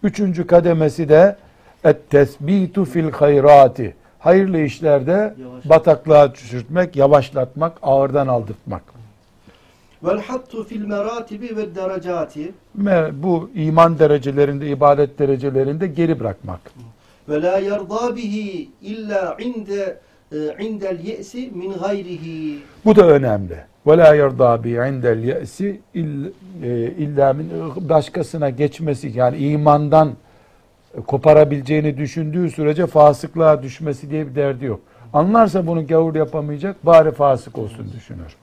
Üçüncü kademesi de ettesbitu fil hayrati hayırlı işlerde Yavaş. bataklığa düşürtmek yavaşlatmak ağırdan aldırtmak vel hattu fil meratibi ve derecati Bu iman derecelerinde, ibadet derecelerinde geri bırakmak. ve la yerda bihi illa inde e, indel ye'si min gayrihi. Bu da önemli. Ve la yerda bi indel ye'si e, illa min başkasına geçmesi yani imandan koparabileceğini düşündüğü sürece fasıklığa düşmesi diye bir derdi yok. Anlarsa bunu gavur yapamayacak, bari fasık olsun düşünür.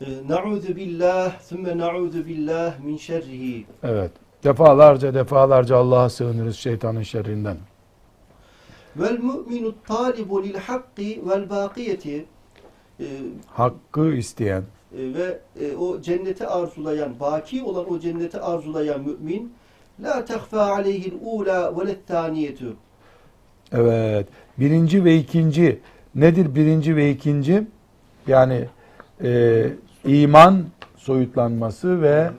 E, Na'udhu billah, thumme na'udhu billah min şerrihi. Evet. Defalarca defalarca Allah'a sığınırız şeytanın şerrinden. Vel mu'minu talibu lil hakki vel bakiyeti. E, Hakkı isteyen, e, ve e, o cenneti arzulayan, baki olan o cenneti arzulayan mümin la tehfa aleyhil ula ve lettaniyetu. Evet. Birinci ve ikinci. Nedir birinci ve ikinci? Yani e, iman soyutlanması ve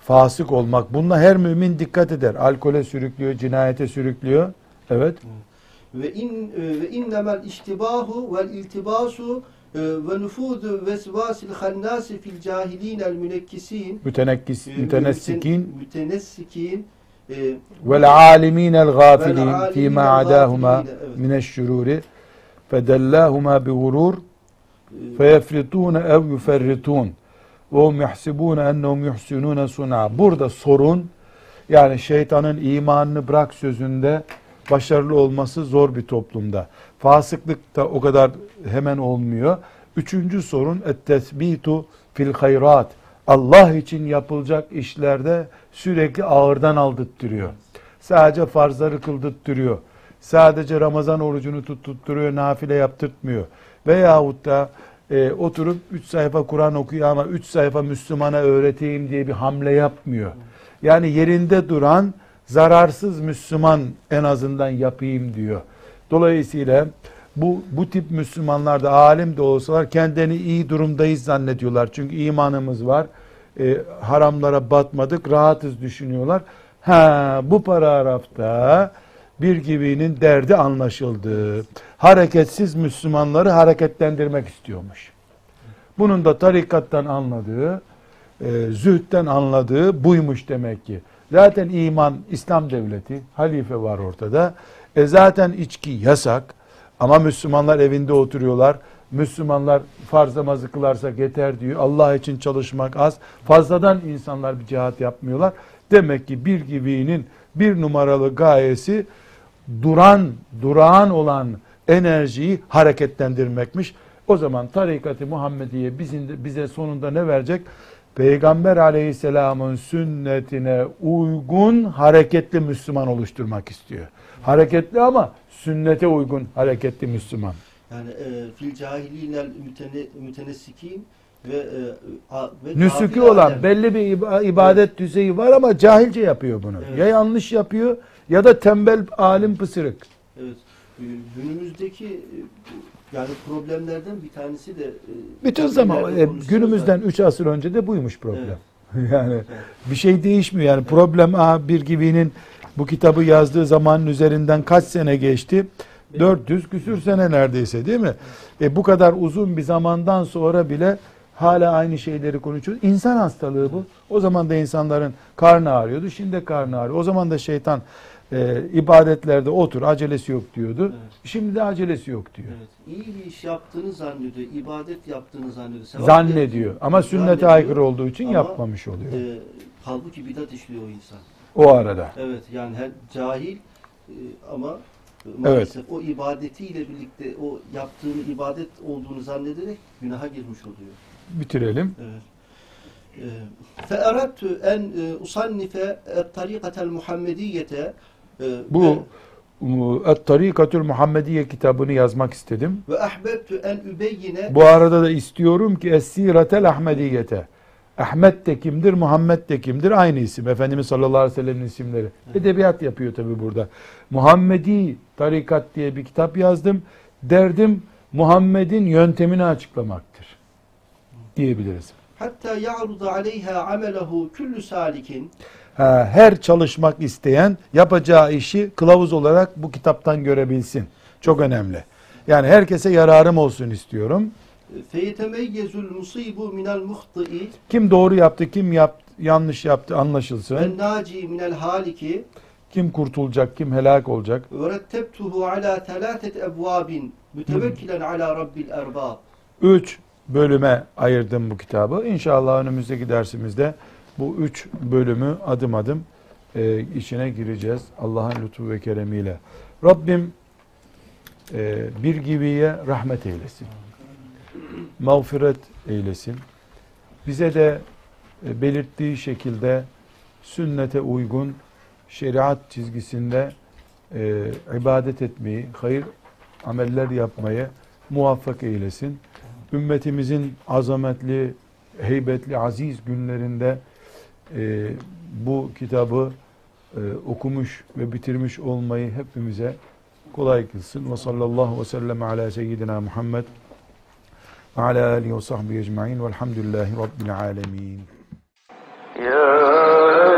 fasık olmak. Bununla her mümin dikkat eder. Alkole sürüklüyor, cinayete sürüklüyor. Evet. Ve in e, ve innemel iştibahu vel iltibasu e, ve nufudu vesvasil hannasi fil cahilinel münekkisin Mütenekkis, e, mütenessikin mütenessikin vel aliminel gafilin Vel fîmâ âlimînel adâhumâ gâfilîne, evet. mineşşurûri fedellâhumâ bi gurur feyefritûne ev yuferritûn ve hum yahsibûne ennehum yuhsinûne sun'a. Burada sorun yani şeytanın imanını bırak sözünde başarılı olması zor bir toplumda. Fasıklık da o kadar hemen olmuyor. Üçüncü sorun et-tesbitu fil hayrat. Allah için yapılacak işlerde sürekli ağırdan aldırttırıyor. Sadece farzları kıldırttırıyor. Sadece Ramazan orucunu tutturtuyor, nafile yaptırtmıyor. Veyahut da e, oturup 3 sayfa Kur'an okuyor ama 3 sayfa Müslümana öğreteyim diye bir hamle yapmıyor. Yani yerinde duran zararsız Müslüman en azından yapayım diyor. Dolayısıyla bu bu tip Müslümanlar da alim de olsalar kendini iyi durumdayız zannediyorlar. Çünkü imanımız var. E, haramlara batmadık, rahatız düşünüyorlar. Ha bu paragrafta bir gibinin derdi anlaşıldı. Hareketsiz Müslümanları hareketlendirmek istiyormuş. Bunun da tarikattan anladığı, e, zühtten anladığı buymuş demek ki. Zaten iman İslam devleti, halife var ortada. E zaten içki yasak ama Müslümanlar evinde oturuyorlar. Müslümanlar farz namazı kılarsak yeter diyor. Allah için çalışmak az. Fazladan insanlar bir cihat yapmıyorlar. Demek ki bir gibinin bir numaralı gayesi duran, durağan olan enerjiyi hareketlendirmekmiş. O zaman tarikat-ı Muhammediye bizim, bize sonunda ne verecek? Peygamber aleyhisselamın sünnetine uygun hareketli Müslüman oluşturmak istiyor. Hareketli ama sünnete uygun hareketli Müslüman. yani e, fil cahilinel mütene, mütenessikin ve, e, ve Nüsükü olan belli bir iba- ibadet düzeyi var ama cahilce yapıyor bunu. Evet. Ya yanlış yapıyor ya da tembel alim pısırık. Evet. E, Günümüzdeki e, yani problemlerden bir tanesi de e, Bütün zaman e, günümüzden da. 3 asır önce de buymuş problem. yani Evet. bir şey değişmiyor yani problem aha, bir gibinin bu kitabı yazdığı zamanın üzerinden kaç sene geçti? 400 küsür sene neredeyse değil mi? E, bu kadar uzun bir zamandan sonra bile hala aynı şeyleri konuşuyoruz. İnsan hastalığı bu. O zaman da insanların karnı ağrıyordu. Şimdi de karnı ağrıyor. O zaman da şeytan e, ibadetlerde otur acelesi yok diyordu. Evet. Şimdi de acelesi yok diyor. Evet. İyi bir iş yaptığını zannediyor, ibadet yaptığını zannediyor. sevap Zannediyor ama sünnete Zannediyor. aykırı olduğu için Ama, yapmamış oluyor. E, halbuki bidat işliyor o insan. O arada. Evet yani her cahil e, ama maalesef o ibadetiyle birlikte o yaptığını ibadet olduğunu zannederek günaha girmiş oluyor. Bitirelim. Evet. فَاَرَدْتُ en usannife tarikatel Muhammediyete bu Et-Tarikatül Muhammediye kitabını yazmak istedim. ve ahbebtu en übeyyine Bu arada da istiyorum ki Es-Siratel Ahmediyete. Ahmet de kimdir, Muhammed de kimdir? Aynı isim. Efendimiz sallallahu aleyhi ve sellem'in isimleri. Edebiyat yapıyor tabi burada. Muhammedi Tarikat diye bir kitap yazdım. Derdim Muhammed'in yöntemini açıklamaktır. Diyebiliriz. hatta ya'ruda aleyha amelehu küllü salikin her çalışmak isteyen yapacağı işi kılavuz olarak bu kitaptan görebilsin. Çok önemli. Yani herkese yararım olsun istiyorum. Feyetemeyyezul musibu minel muhtı'i Kim doğru yaptı, kim yaptı, yanlış yaptı anlaşılsın. Ben naci minel haliki kim kurtulacak, kim helak olacak. Örettebtuhu ala telâtet ebvâbin mütevekkilen hmm. ala rabbil erbâb. Üç bölüme ayırdım bu kitabı. İnşallah önümüzdeki dersimizde bu üç bölümü adım adım e, içine gireceğiz. Allah'ın lütfu ve keremiyle. Rabbim e, bir gibiye rahmet eylesin. Mağfiret eylesin. Bize de e, belirttiği şekilde sünnete uygun şeriat çizgisinde e, ibadet etmeyi, hayır ameller yapmayı muvaffak eylesin. Ümmetimizin azametli, heybetli, aziz günlerinde e, bu kitabı e, okumuş ve bitirmiş olmayı hepimize kolay kılsın. Ve sallallahu ve sellem ala seyyidina Muhammed ve ala alihi ve sahbihi ecma'in velhamdülillahi rabbil alemin. يا